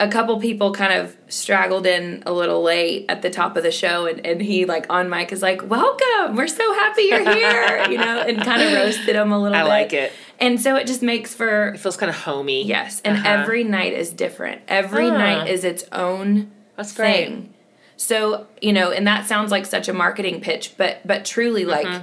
a couple people kind of straggled in a little late at the top of the show and, and he like on mic is like welcome we're so happy you're here you know and kind of roasted him a little I bit like it. and so it just makes for It feels kind of homey. yes and Uh-huh. every night is different every Ah. night is its own That's great. thing so you know and that sounds like such a marketing pitch but but truly like Mm-hmm.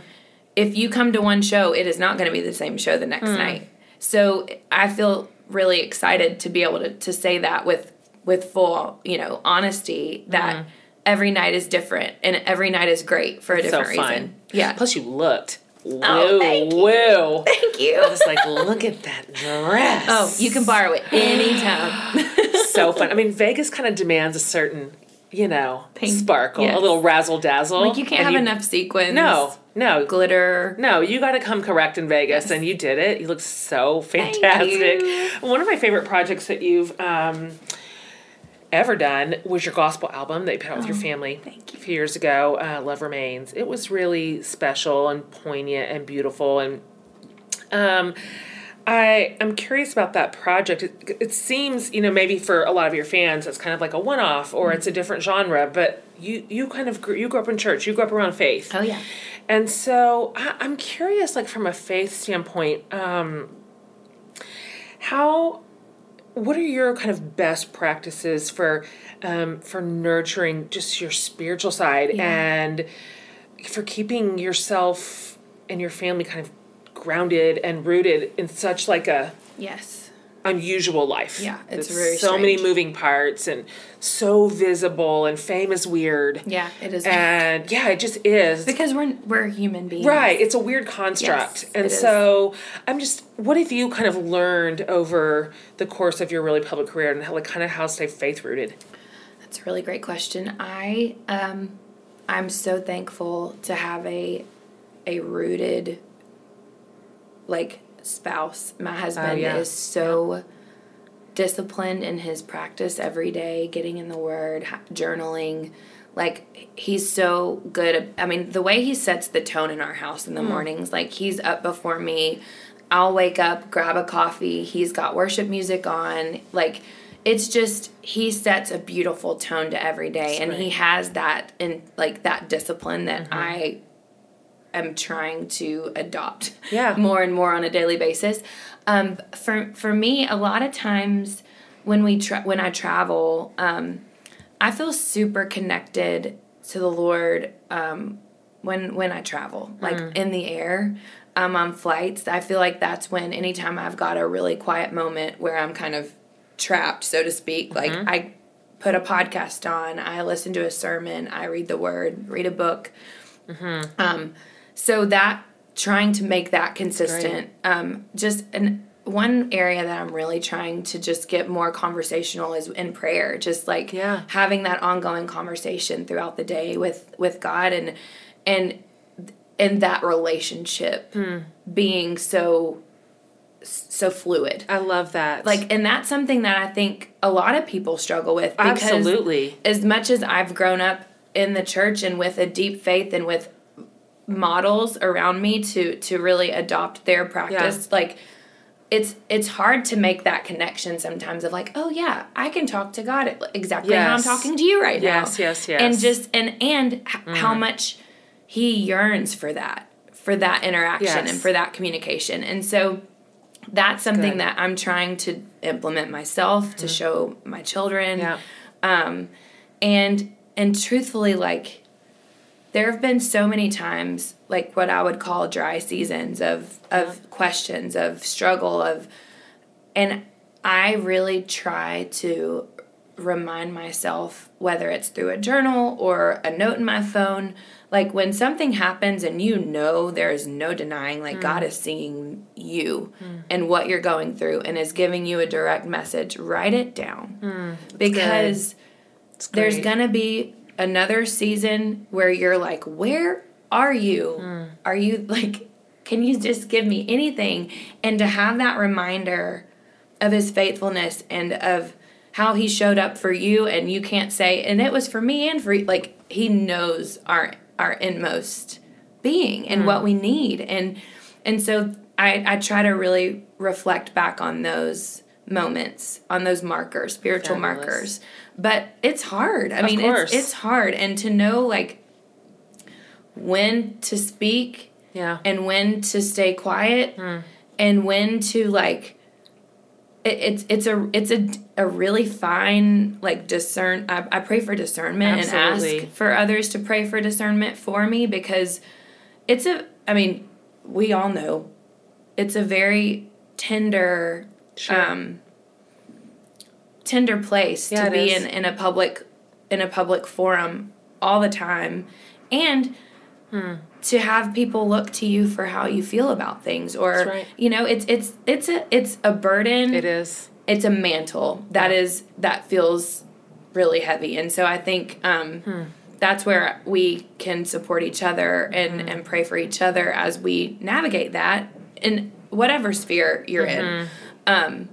If you come to one show it is not going to be the same show the next Hmm. night so i feel really excited to be able to, to say that with with full you know honesty that every night is different and every night is great for a. So different fun. reason yeah Plus, you looked. Oh, thank you. thank you I was like, look at that dress. oh you can borrow it anytime so fun. I mean, Vegas kind of demands a certain, you know, Pink. sparkle, Yes. a little razzle dazzle. like you can't And have you- enough sequins No, no, glitter no. You got to come correct in Vegas, and you did it. You look so Thank fantastic. you. One of my favorite projects that you've um, ever done was your gospel album that you put out with your family Oh, thank a few years ago. Uh, Love remains. It was really special and poignant and beautiful and. Um, I I'm curious about that project. It, it seems, you know, maybe for a lot of your fans, it's kind of like a one-off or it's a different genre. But you you kind of grew, you grew up in church. You grew up around faith. oh yeah And so I, I'm curious, like from a faith standpoint, um, how, what are your kind of best practices for, um, for nurturing just your spiritual side Yeah. and for keeping yourself and your family kind of grounded and rooted in such like a yes unusual life. Yeah, it's There's very so many moving parts and so visible and fame is weird. yeah it is And yeah, it just is. because we're we're human beings Right, it's a weird construct. Yes, and it is. so I'm just what have you kind of learned over the course of your really public career and how, like kind of how to stay faith rooted? That's a really great question. I um I'm so thankful to have a a rooted like spouse. My husband Oh, yeah. is so disciplined in his practice every day, getting in the word, journaling. Like he's so good. I mean, the way he sets the tone in our house in the mornings, like he's up before me. I'll wake up, grab a coffee. He's got worship music on. Like it's just he sets a beautiful tone to every day and he has that and like that discipline that Mm-hmm. I am trying to adopt Yeah. more and more on a daily basis. Um, for for me, a lot of times when we tra- when I travel, um, I feel super connected to the Lord um, when when I travel, like in the air. Um, on flights, I feel like that's when anytime I've got a really quiet moment where I'm kind of trapped, so to speak. Like I put a podcast on, I listen to a sermon, I read the Word, read a book. Um, so that trying to make that consistent, um, just and one area that I'm really trying to just get more conversational is in prayer. Just like Yeah. having that ongoing conversation throughout the day with with God and and and that relationship Hmm. being so so fluid. I love that. Like and that's something that I think a lot of people struggle with because absolutely. as much as I've grown up in the church and with a deep faith and with models around me to to really adopt their practice like it's it's hard to make that connection sometimes of like oh yeah I can talk to God exactly how I'm talking to you right Yes, now yes, yes. Yes and just and and h- how much he yearns for that for that interaction Yes. and for that communication and so that's something Good. that I'm trying to implement myself to show my children Yeah. um, and and truthfully like there have been so many times like what i would call dry seasons of of questions of struggle of and i really try to remind myself whether it's through a journal or a note in my phone like when something happens and you know there is no denying like god is seeing you and what you're going through and is giving you a direct message write it down. Because there's gonna be another season where you're like, where are you? Hmm. Are you like, can you just give me anything? And to have that reminder of his faithfulness and of how he showed up for you, and you can't say, and it was for me and for you. like he knows our our inmost being and what hmm. we need, and and so I I try to really reflect back on those moments, on those markers, spiritual Fabulous. markers. But it's hard. I Of mean, course. it's it's hard, and to know like when to speak Yeah. and when to stay quiet Hmm. and when to like it, it's it's a it's a, a really fine like discern I, I pray for discernment and ask for others to pray for discernment for me because it's a I mean we all know it's a very tender Sure. um tender place Yeah, to be is. in in a public in a public forum all the time and Hmm. to have people look to you for how you feel about things or right. you know it's it's it's a it's a burden it is. it's a mantle that is that feels really heavy and so i think um Hmm. that's where we can support each other and Hmm. and pray for each other as we navigate that in whatever sphere you're in Mm-hmm. Um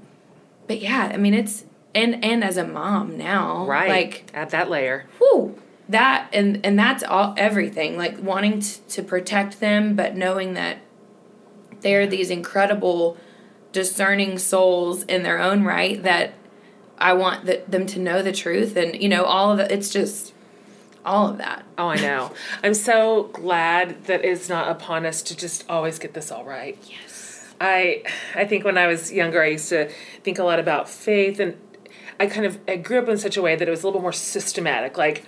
but yeah i mean it's and and as a mom now Right. like add that layer. whoo, that and and that's all everything like wanting t- to protect them but knowing that they're these incredible discerning souls in their own right that i want the, them to know the truth and you know all of it it's just all of that Oh, I know. I'm so glad that it's not upon us to just always get this all right. yes I I think when I was younger, I used to think a lot about faith, and I kind of I grew up in such a way that it was a little bit more systematic. Like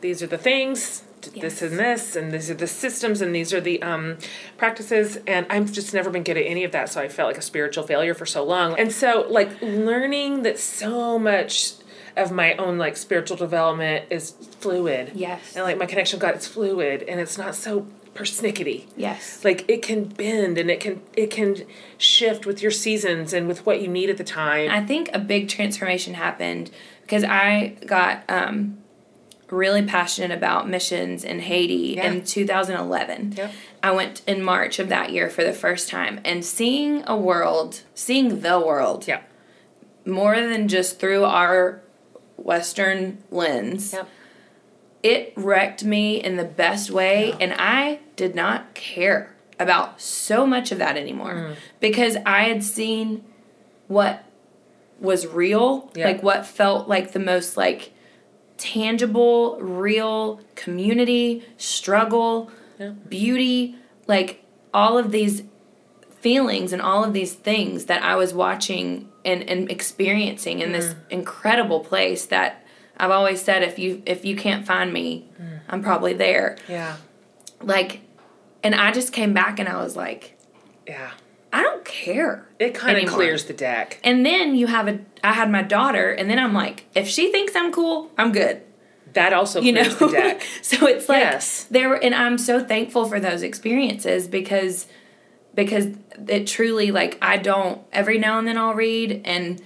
these are the things, d- this and this, and these are the systems, and these are the um, practices. And I've just never been good at any of that, so I felt like a spiritual failure for so long. And so, like learning that so much of my own like spiritual development is fluid. Yes. And like my connection with God, it's fluid, and it's not so persnickety yes like it can bend and it can it can shift with your seasons and with what you need at the time I think a big transformation happened because I got um, really passionate about missions in Haiti Yeah. in 2011. Yep. I went in March of that year for the first time and seeing a world, seeing the world yeah more than just through our Western lens. Yep. It wrecked me in the best way, and I did not care about so much of that anymore Mm. because I had seen what was real, Yeah. like what felt like the most like tangible, real community, struggle, Yeah. beauty, like all of these feelings and all of these things that I was watching and, and experiencing in this incredible place that I've always said if you if you can't find me, mm. I'm probably there. yeah Like and I just came back and I was like, yeah I don't care. it kind of clears the deck And then you have a I had my daughter and then I'm like, if she thinks I'm cool, I'm good. that also You know. clears the deck so it's like Yes. there and I'm so thankful for those experiences because because it truly like I don't every now and then I'll read and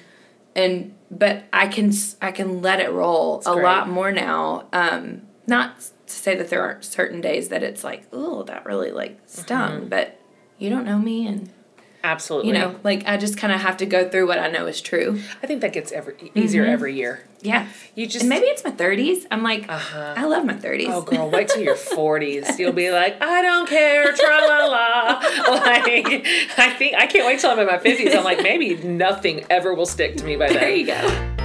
and but I can I can let it roll a great. lot more now. Um not to say that there aren't certain days that it's like, oh, that really like stung, but you don't know me and Absolutely. you know, like I just kind of have to go through what I know is true. I think that gets every easier every year. Yeah. You just And maybe it's my 30s. I'm like, Uh-huh. I love my 30s. Oh, girl, wait till your 40s. You'll be like, I don't care, tra la la. Like, I think, I can't wait till I'm in my 50s. I'm like, maybe nothing ever will stick to me by then. there you go.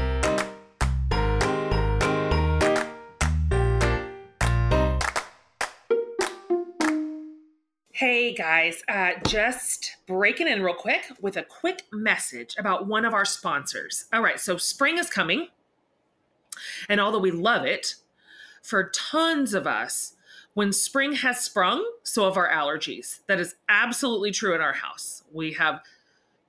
Hey guys, uh, just breaking in real quick with a quick message about one of our sponsors. All right, so spring is coming, and although we love it, for tons of us, when spring has sprung, so have our allergies. That is absolutely true in our house. We have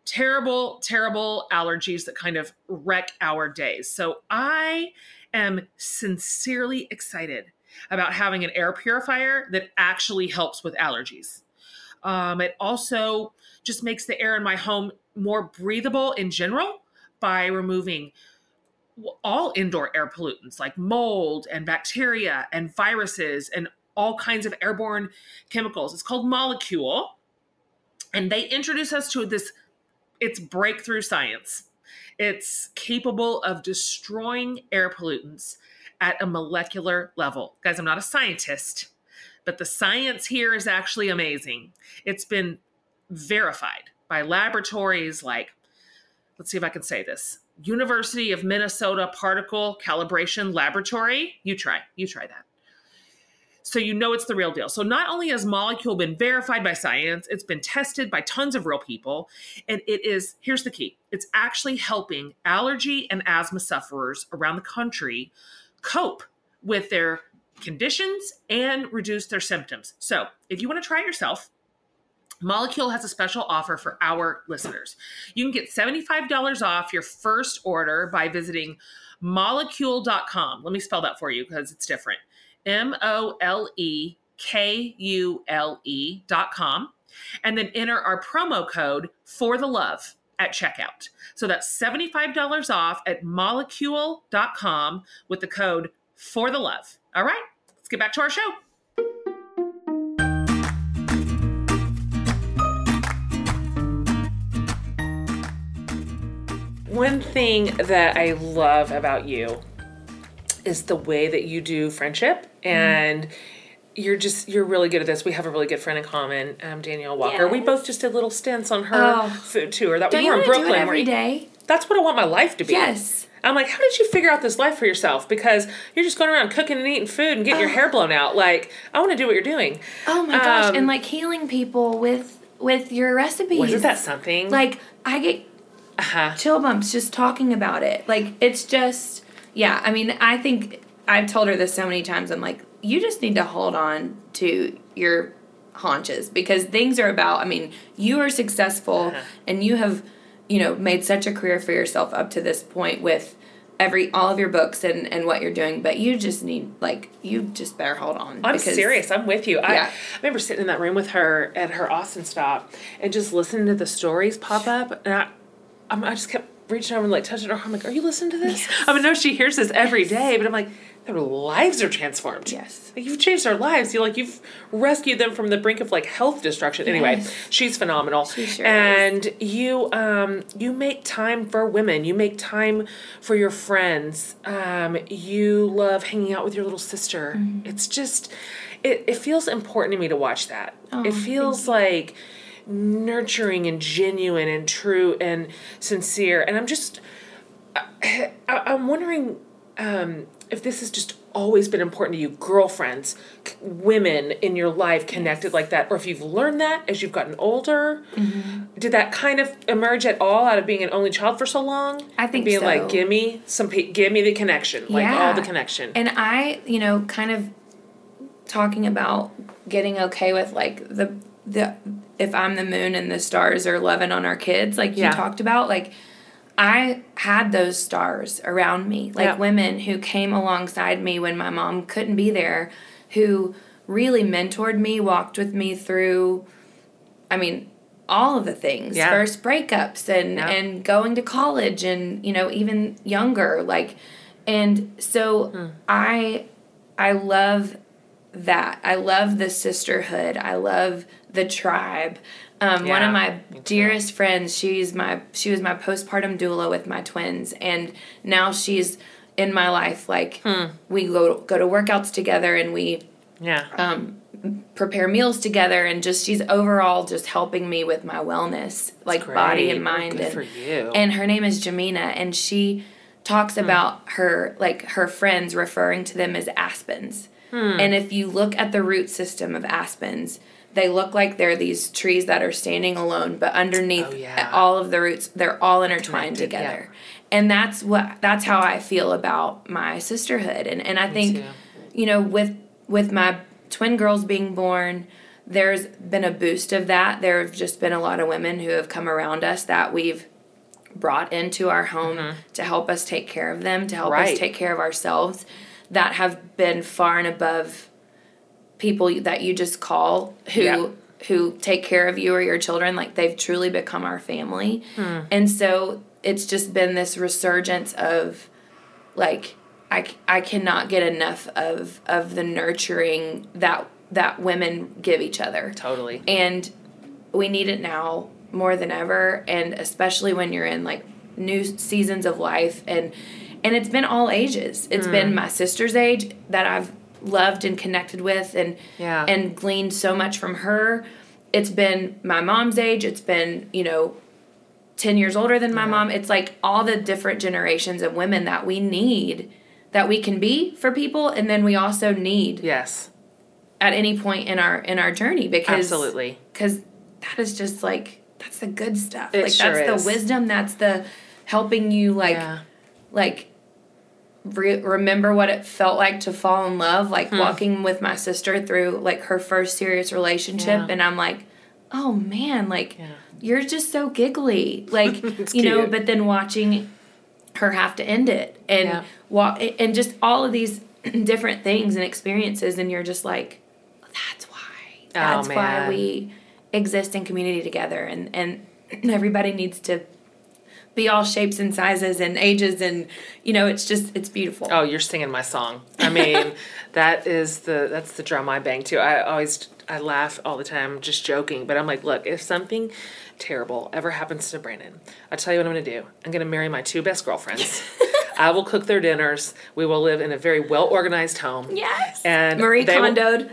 terrible, terrible allergies that kind of wreck our days. So I am sincerely excited about having an air purifier that actually helps with allergies. Um, it also just makes the air in my home more breathable in general by removing all indoor air pollutants like mold and bacteria and viruses and all kinds of airborne chemicals. It's called Molekule. And they introduce us to this, it's breakthrough science. It's capable of destroying air pollutants at a molecular level. Guys, I'm not a scientist, but the science here is actually amazing. It's been verified by laboratories like, let's see if I can say this University of Minnesota Particle Calibration Laboratory. You try, you try that. So you know it's the real deal. So not only has Molekule been verified by science, it's been tested by tons of real people, and it is here's the key. It's actually helping allergy and asthma sufferers around the country cope with their conditions and reduce their symptoms. So, if you want to try it yourself, Molekule has a special offer for our listeners. You can get $75 off your first order by visiting molekule.com. Let me spell that for you because it's different. M O L E K U L E.com. And then enter our promo code for the love at checkout. So that's $75 off at molekule.com with the code for the love. All right, let's get back to our show. One thing that I love about you is the way that you do friendship and you're just you're really good at this. We have a really good friend in common, um, Danielle Walker. We both just did little stints on her Oh. food tour. That Don't we were in do Brooklyn. it every? That's what I want my life to be. Yes. I'm like, how did you figure out this life for yourself? Because you're just going around cooking and eating food and getting your hair blown out. Like, I want to do what you're doing. Oh my gosh! Um, and like healing people with with your recipes. Wasn't that something? Like I get uh-huh. chill bumps just talking about it. Like it's just yeah, I mean, I think I've told her this so many times. I'm like, you just need to hold on to your haunches because things are about I mean, you are successful Uh-huh. and you have, you know, made such a career for yourself up to this point with every all of your books and and what you're doing, but you just need like you just better hold on. I'm because- serious. I'm with you. I, Yeah. I remember sitting in that room with her at her Austin stop and just listening to the stories pop up. And I, I'm, I just kept reaching over and like touching her. I'm like, are you listening to this? I mean, know she hears this every day, but I'm like, their lives are transformed. Yes. Like you've changed their lives. You like you've rescued them from the brink of like health destruction. Anyway, she's phenomenal. She sure and you um you make time for women. You make time for your friends. Um you love hanging out with your little sister. Mm-hmm. It's just it, it feels important to me to watch that. Oh, it feels like nurturing and genuine and true and sincere. And I'm just I, I'm wondering um, if this has just always been important to you, girlfriends, c- women in your life connected like that, or if you've learned that as you've gotten older. Mm-hmm. Did that kind of emerge at all out of being an only child for so long? I think being so. like, give me some, pe- give me the connection, like all the connection. And I, you know, kind of talking about getting okay with like the the if I'm the moon and the stars are loving on our kids, like Yeah. you talked about, like I had those stars around me, like Yeah. women who came alongside me when my mom couldn't be there, who really mentored me, walked with me through I mean, all of the things. Yeah. First breakups and and going to college and, you know, even younger like and so Hmm. I I love that. I love the sisterhood. I love the tribe. Um, one of my dearest friends, she's my she was my postpartum doula with my twins, and now she's in my life. Like Hmm. we go go to workouts together, and we Yeah. um, prepare meals together, and just she's overall just helping me with my wellness, like body and mind. good and, for you. and her name is Jamina, and she talks about her like her friends referring to them as aspens. And if you look at the root system of aspens, they look like they're these trees that are standing alone, but underneath Oh, yeah. all of the roots, they're all intertwined Connected, yeah. together. And that's what that's how I feel about my sisterhood. And and I think too. you know with with my twin girls being born there's been a boost of that there have just been a lot of women who have come around us that we've brought into our home to help us take care of them to help Mm-hmm. Right. us take care of ourselves that have been far and above people that you just call who Yeah. who take care of you or your children like they've truly become our family Hmm. and so it's just been this resurgence of like I, I cannot get enough of of the nurturing that that women give each other Totally. and we need it now more than ever and especially when you're in like new seasons of life and and it's been all ages It's been hmm. my sister's age that I've loved and connected with and Yeah. and gleaned so much from her it's been my mom's age it's been you know 10 years older than my mom it's like all the different generations of women that we need that we can be for people and then we also need Yes. at any point in our in our journey because Absolutely. because that is just like that's the good stuff It like sure that's is. the wisdom that's the helping you like yeah. like re- remember what it felt like to fall in love like Hmm. walking with my sister through like her first serious relationship Yeah. and i'm like oh man like Yeah. you're just so giggly like you know but then watching her have to end it and Yeah. wa- and just all of these different things and experiences and you're just like that's why that's why Oh, man. we exist in community together and and everybody needs to be all shapes and sizes and ages and you know it's just it's beautiful Oh, you're singing my song. I mean, that is the that's the drum I bang to. I always I laugh all the time, just joking. But I'm like, look, if something terrible ever happens to Brandon, I tell you what I'm to do. I'm to marry my two best girlfriends. I will cook their dinners. We will live in a very well organized home. yes And marie they will-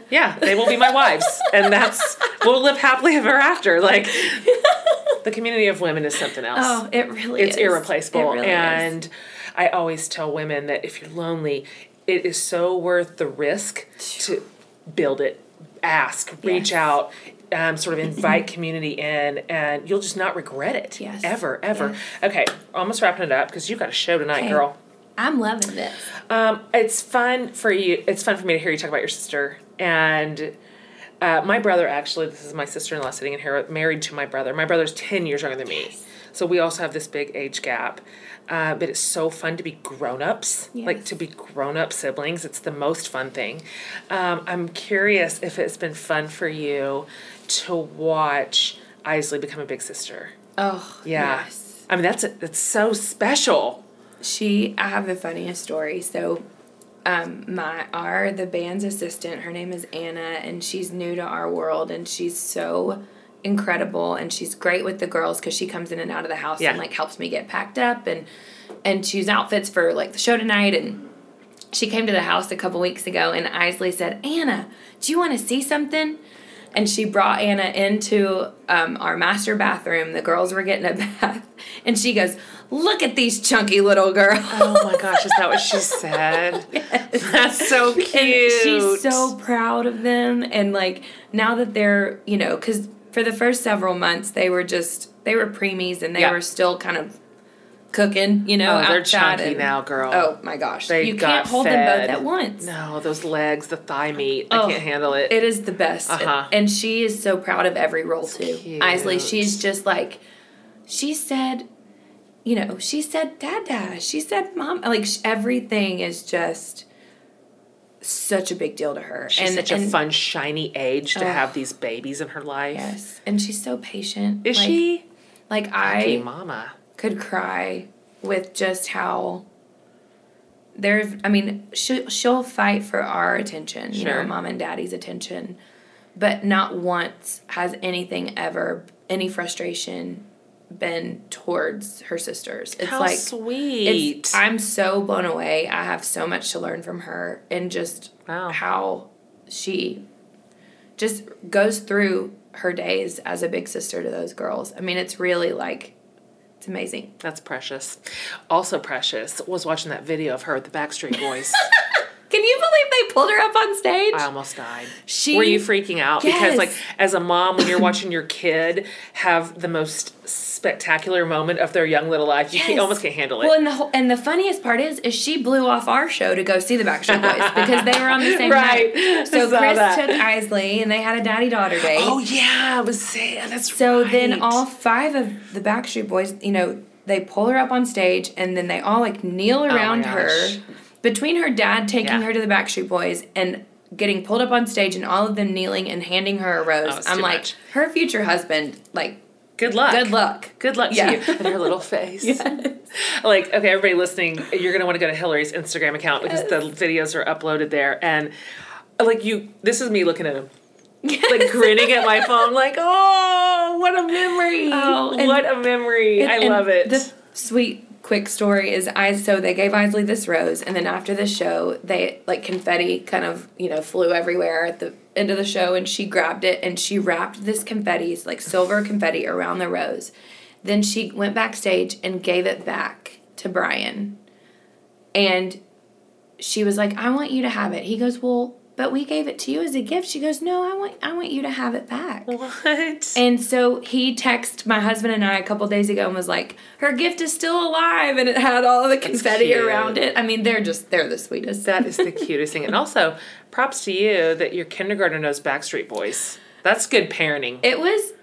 Yeah, they will be my wives, and that's we'll live happily ever after. Like the community of women is something else oh it really it's is irreplaceable it really is. and i always tell women that if you're lonely it is so worth the risk to build it ask reach Yes. out um, sort of invite community in and you'll just not regret it Yes. ever ever okay almost wrapping it up because you've got a show tonight Okay. girl i'm loving this um, it's fun for you. It's fun for me to hear you talk about your sister and uh, my brother. Actually, this is my sister-in-law sitting in here, married to my brother. My brother's ten years younger than me, so we also have this big age gap. Uh, but it's so fun to be grown-ups, like to be grown-up siblings. It's the most fun thing. Um, I'm curious if it's been fun for you to watch Eisele become a big sister. oh Yeah, yes I mean that's that's so special. she i have the funniest story so um my our the band's assistant her name is anna and she's new to our world and she's so incredible and she's great with the girls because she comes in and out of the house Yeah. and like helps me get packed up and and choose outfits for like the show tonight and she came to the house a couple weeks ago and Eisele said, Anna, do you want to see something? And she brought Anna into um, our master bathroom. The girls were getting a bath. And she goes, Look at these chunky little girls. Oh my gosh, is that what she said? That's so cute. And she's so proud of them. And like now that they're, you know, because for the first several months, they were just, they were preemies and they Yeah. were still kind of cooking, you know, Oh, they're chunky and- now, girl. Oh my gosh. They you can't hold them both at once. No, those legs, the thigh meat. I Oh, can't handle it. It is the best. Uh-huh. And she is so proud of every role too. cute. Eisele, she's just like she said, you know, she said dada. She said mom. Like sh- everything is just such a big deal to her. She's and such and, a fun, shiny age to Ugh. have these babies in her life. Yes. And she's so patient. Is Like- she? Like I mama. Could cry with just how there's I mean she she'll fight for our attention, you Sure. know, mom and daddy's attention, but not once has anything ever any frustration been towards her sisters. It's How like sweet. it's, I'm so blown away. I have so much to learn from her and just Wow. how she just goes through her days as a big sister to those girls. I mean, it's really like it's amazing. That's precious. Also precious was watching that video of her with the Backstreet Boys. Can you believe they pulled her up on stage? I almost died. She- Were you freaking out? Because like as a mom, when you're watching your kid have the most spectacular moment of their young little life, you can't, almost can't handle it. Well, and the whole, and the funniest part is, is she blew off our show to go see the Backstreet Boys because they were on the same Right. night. So Chris that. took Eisele, and they had a daddy daughter date. oh yeah, I was saying that's So right. then all five of the Backstreet Boys, you know, they pull her up on stage and then they all like kneel oh around her. Oh gosh. Between her dad taking Yeah. her to the Backstreet Boys and getting pulled up on stage and all of them kneeling and handing her a oh, rose, Oh, I'm like, much. her future husband, like, good luck. good luck. Good luck Yeah. to you. And her little face. Like, okay, everybody listening, you're gonna want to go to Hillary's Instagram account because the videos are uploaded there. And like you this is me looking at him. Like grinning at my phone, like, oh, what a memory. Oh, what a memory. I love it. The sweet quick story is I so they gave Eisele this rose and then after the show they like confetti kind of you know flew everywhere at the end of the show and she grabbed it and she wrapped this confetti like silver confetti around the rose. Then she went backstage and gave it back to Brian. And she was like, "I want you to have it." He goes, "Well, but we gave it to you as a gift." She goes, "No, I want I want you to have it back." what? And so he texted my husband and I a couple days ago and was like, "Her gift is still alive," and it had all the confetti around it. I mean, they're just they're the sweetest. that is the cutest thing. And also, props to you that your kindergartner knows Backstreet Boys. That's good parenting. It was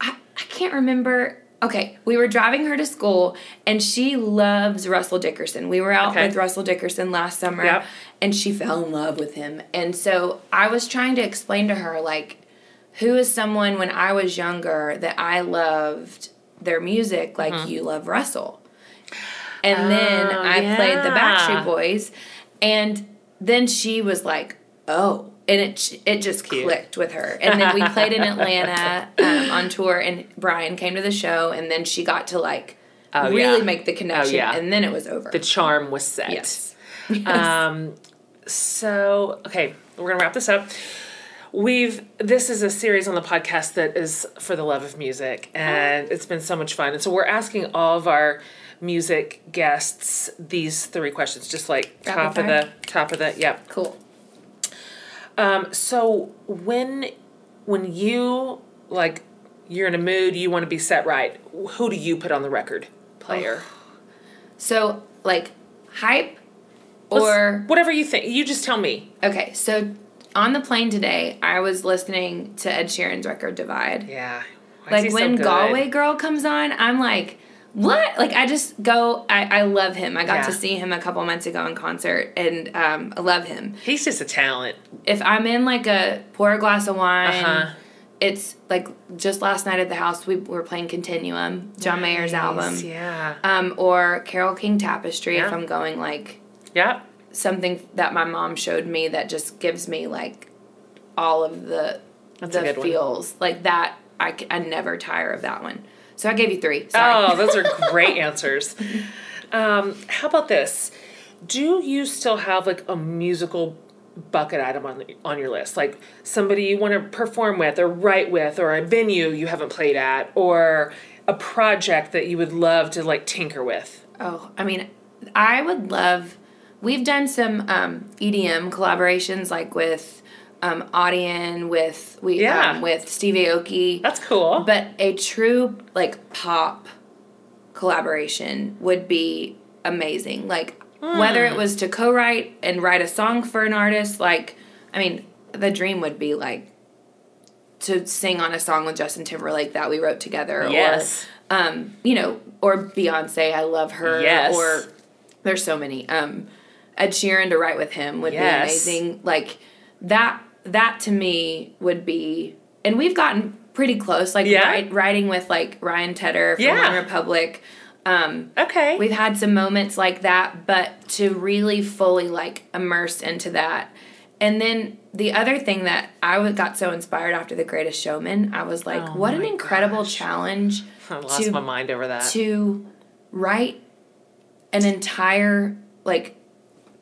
I can't remember. Okay, we were driving her to school, and she loves Russell Dickerson. We were out Okay. with Russell Dickerson last summer, Yep. and she fell in love with him. And so I was trying to explain to her like, who is someone when I was younger that I loved their music like you love Russell. And then Mm-hmm. Oh, I played the. Backstreet Boys, and then she was like, "Oh." And it it just Cute. clicked with her, and then we played in Atlanta um, on tour, and Brian came to the show, and then she got to like Oh, really yeah. make the connection, yeah. and then it was over. The charm was set. yes, Um, so okay, we're gonna wrap this up. We've this is a series on the podcast that is for the love of music, and it's been so much fun. And so we're asking all of our music guests these three questions, just like Rapid top of the top of the yep. cool. Um, so when when you like you're in a mood, you want to be set right. Who do you put on the record player? So like hype, Let's- or whatever you think. You just tell me. okay, so. On the plane today, I was listening to Ed Sheeran's record Divide. Yeah. Why like when good? Galway Girl comes on, I'm like, what? Like I just go. I, I love him. I got Yeah. to see him a couple months ago in concert, and um, I love him. He's just a talent. If I'm in like a pour a glass of wine, Uh-huh. it's like just last night at the house we were playing Continuum, John Mayer's album, Yeah. um, or Carole King Tapestry. If I'm going like Yep. something that my mom showed me that just gives me like all of the That's the good one. feels like that. I, I never tire of that one. So I gave you three. Sorry. Oh, those are great answers. Um, how about this? Do you still have like a musical bucket item on the, on your list? Like somebody you want to perform with or write with or a venue you haven't played at or a project that you would love to like tinker with? Oh, I mean, I would love. We've done some um, EDM collaborations, like with um, Audien, with we Yeah. um, with Steve Aoki. That's cool. But a true like pop collaboration would be amazing. Like whether Hmm. it was to co-write and write a song for an artist, like I mean, the dream would be like to sing on a song with Justin Timberlake that we wrote together. Yes. Or, um, you know, or Beyonce, I love her. Yes. Or there's so many. Um, Ed Sheeran to write with him would Yes. be amazing. Like that. That to me would be, and we've gotten pretty close. Like Yeah. write, writing with like Ryan Tedder from Yeah. One Republic. Um, Okay. we've had some moments like that, but to really fully like immerse into that. And then the other thing that I w- got so inspired after The Greatest Showman, I was like, Oh what an incredible gosh. challenge I lost to- my mind over that. to write an entire like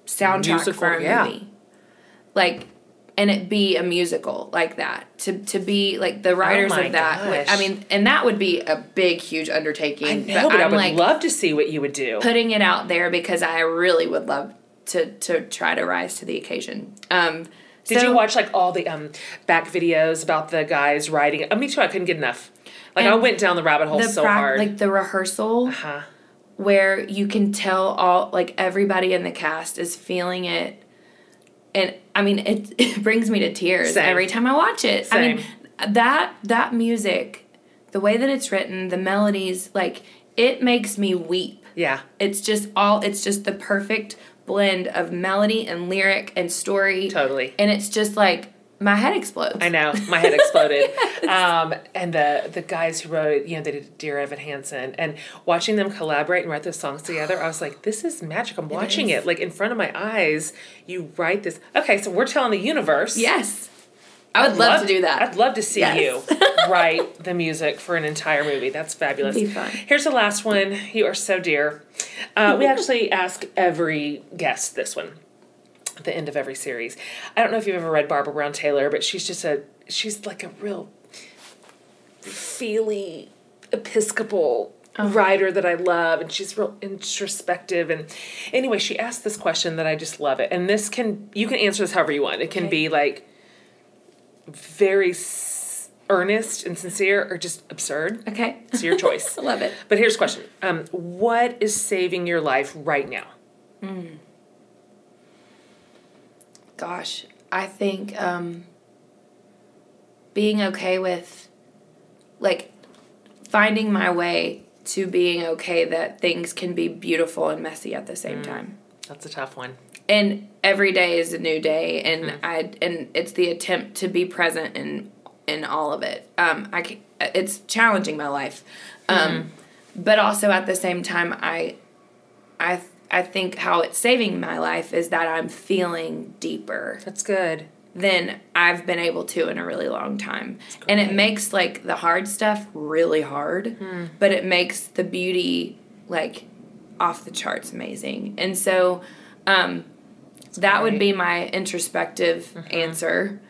soundtrack Musical, for a yeah. movie. Like and it be a musical like that. To to be like the writers Oh of that. would- I mean, and that would be a big, huge undertaking. I know, but, I I'm would like love to see what you would do. putting it out there because I really would love to to try to rise to the occasion. Um Did so- you watch like all the um back videos about the guys writing? Uh, me too. I couldn't get enough. Like I went down the rabbit hole the so prac- hard. like the rehearsal huh? where you can tell all like everybody in the cast is feeling it and i mean it, it brings me to tears Same. every time i watch it Same. i mean that that music the way that it's written the melodies like it makes me weep Yeah. it's just all it's just the perfect blend of melody and lyric and story Totally. and it's just like my head explodes I know. My head exploded. um, and the the guys who wrote it, you know, they did Dear Evan Hansen, and watching them collaborate and write those songs together, I was like, this is magic. I'm watching is. it like in front of my eyes. You write this. Okay, so we're telling the universe. yes i would love, to do that I'd love to see Yes. you write the music for an entire movie. That's fabulous. Be fun. Here's the last one. You are so dear. Uh, we actually ask every guest this one at the end of every series. I don't know if you've ever read Barbara Brown Taylor, but she's just a she's like a real feely Episcopal writer that I love, and she's real introspective. And anyway, she asked this question that I just love it. And this can you can answer this however you want. It can Okay. be like very s- earnest and sincere, or just absurd. okay It's your choice. i love it But here's the question: um, What is saving your life right now? Gosh, I think um, being okay with, like, finding my way to being okay that things can be beautiful and messy at the same time. That's a tough one. And every day is a new day, and I and it's the attempt to be present in in all of it. Um, I it's challenging my life, um, but also at the same time, I I I think how it's saving my life is that I'm feeling deeper That's good. than I've been able to in a really long time. And it makes like the hard stuff really hard, but it makes the beauty like off the charts amazing. And so um that would be my introspective answer.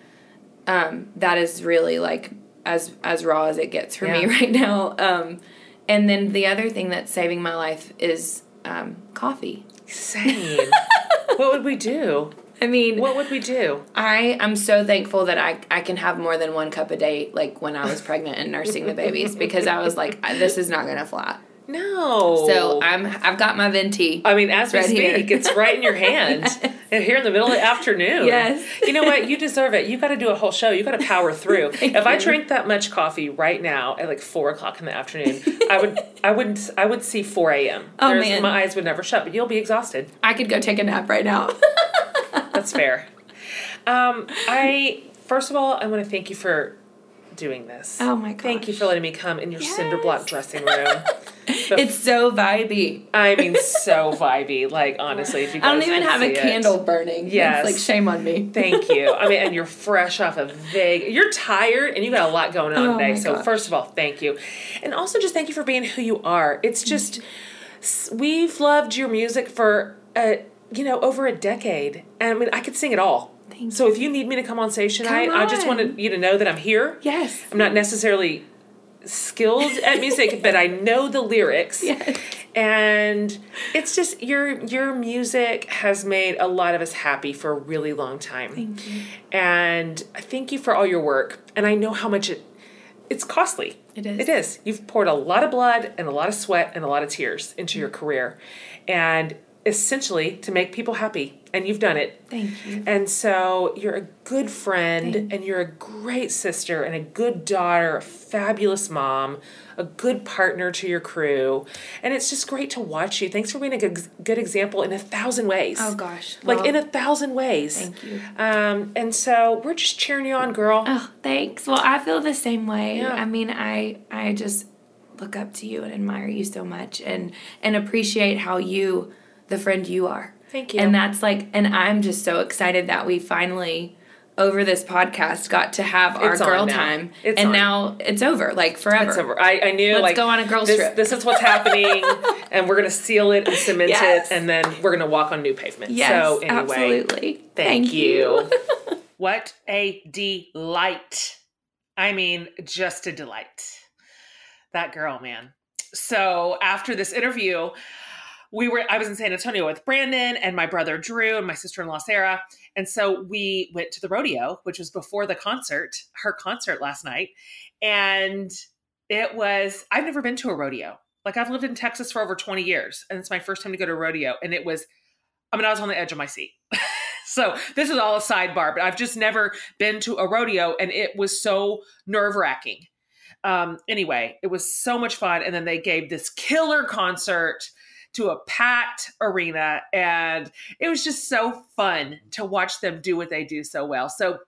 Um that is really like as as raw as it gets for me right now. Um and then the other thing that's saving my life is um coffee. Same. what would we do? I mean, What would we do? I am so thankful that I, I can have more than one cup a day, like when I was pregnant and nursing the babies, because I was like, this is not gonna fly. No. So I'm I've got my venti. I mean, as we Right speak, it's right in your hand. And here in the middle of the afternoon. Yes. You know what? You deserve it. You got to do a whole show. You got to power through. If I drank that much coffee right now at like four o'clock in the afternoon, I would, I wouldn't, I would see four a.m. Oh, There's- man. My eyes would never shut, but you'll be exhausted. I could go take a nap right now. That's fair. Um, I first of all, I want to thank you for doing this. Oh my god! Thank you for letting me come in your cinder block dressing room. it's so vibey. I mean, so vibey. Like honestly, if you I don't even have a it. candle burning. Yes. It's like shame on me. Thank you. I mean, and you're fresh off a vague. You're tired, and you got a lot going on Oh today. So first of all, thank you, and also just thank you for being who you are. It's just s- we've loved your music for a you know over a decade. And I mean, I could sing it all. Thank so if you need me to come on stage tonight, I just wanted you to know that I'm here. Yes. I'm not necessarily skilled at music, but I know the lyrics. Yes. And it's just your your music has made a lot of us happy for a really long time. Thank you. And I thank you for all your work. And I know how much it it's costly. It is. It is. You've poured a lot of blood and a lot of sweat and a lot of tears into your mm. career. And essentially to make people happy. And you've done it. Thank you. And so you're a good friend and you're a great sister and a good daughter, a fabulous mom, a good partner to your crew. And it's just great to watch you. Thanks for being a good, good example in a thousand ways. Oh gosh. Like Well, in a thousand ways. Thank you. Um, and so we're just cheering you on, girl. Oh, thanks. Well, I feel the same way. Yeah. I mean, I I just look up to you and admire you so much and and appreciate how you the friend you are. Thank you. And that's like and I'm just so excited that we finally over this podcast got to have our It's girl time It's and on. now it's over like forever. It's over. I, I knew Let's like go on a girls this, trip. This is what's happening, and we're gonna seal it and cement Yes. it, and then we're gonna walk on new pavement. Yes, so anyway, absolutely. thank, you. what a delight! I mean, just a delight. That girl, man. So after this interview, we were I was in San Antonio with Brandon and my brother Drew and my sister-in-law Sarah. And so we went to the rodeo, which was before the concert, her concert last night. And it was I've never been to a rodeo. Like I've lived in Texas for over 20 years, and it's my first time to go to a rodeo. And it was, I mean, I was on the edge of my seat. so this is all a sidebar, but I've just never been to a rodeo, and it was so nerve-wracking. Um, anyway, it was so much fun. And then they gave this killer concert to a packed arena, and it was just so fun to watch them do what they do so well. So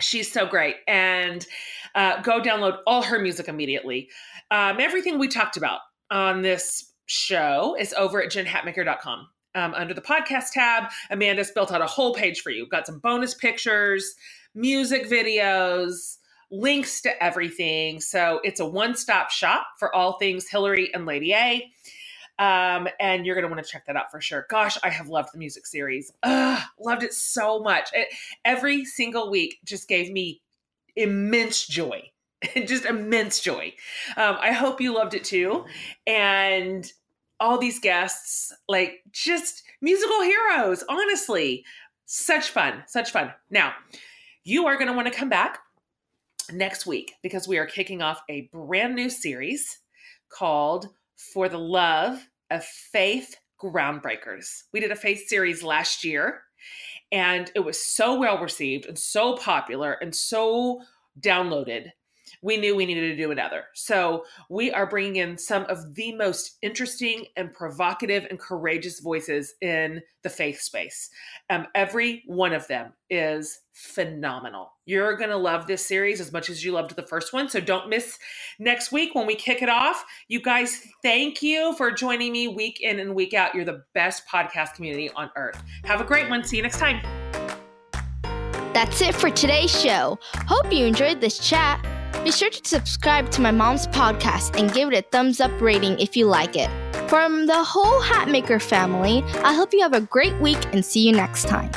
she's so great. And uh, go download all her music immediately. Um, everything we talked about on this show is over at jenhatmaker.com. Um, under the podcast tab, Amanda's built out a whole page for you. Got some bonus pictures, music videos, links to everything. So it's a one stop shop for all things Hillary and Lady A. Um, and you're going to want to check that out for sure. Gosh, I have loved the music series. Ugh, loved it so much. It, every single week just gave me immense joy. just immense joy. Um, I hope you loved it too. And all these guests, like just musical heroes, honestly. Such fun, such fun. Now, you are going to want to come back next week because we are kicking off a brand new series called For the Love of Faith Groundbreakers. We did a faith series last year and it was so well received and so popular and so downloaded. We knew we needed to do another. So, we are bringing in some of the most interesting and provocative and courageous voices in the faith space. Um, every one of them is phenomenal. You're going to love this series as much as you loved the first one. So don't miss next week when we kick it off. You guys, thank you for joining me week in and week out. You're the best podcast community on earth. Have a great one. See you next time. That's it for today's show. Hope you enjoyed this chat. Be sure to subscribe to my mom's podcast and give it a thumbs up rating if you like it. From the whole Hatmaker family, I hope you have a great week and see you next time.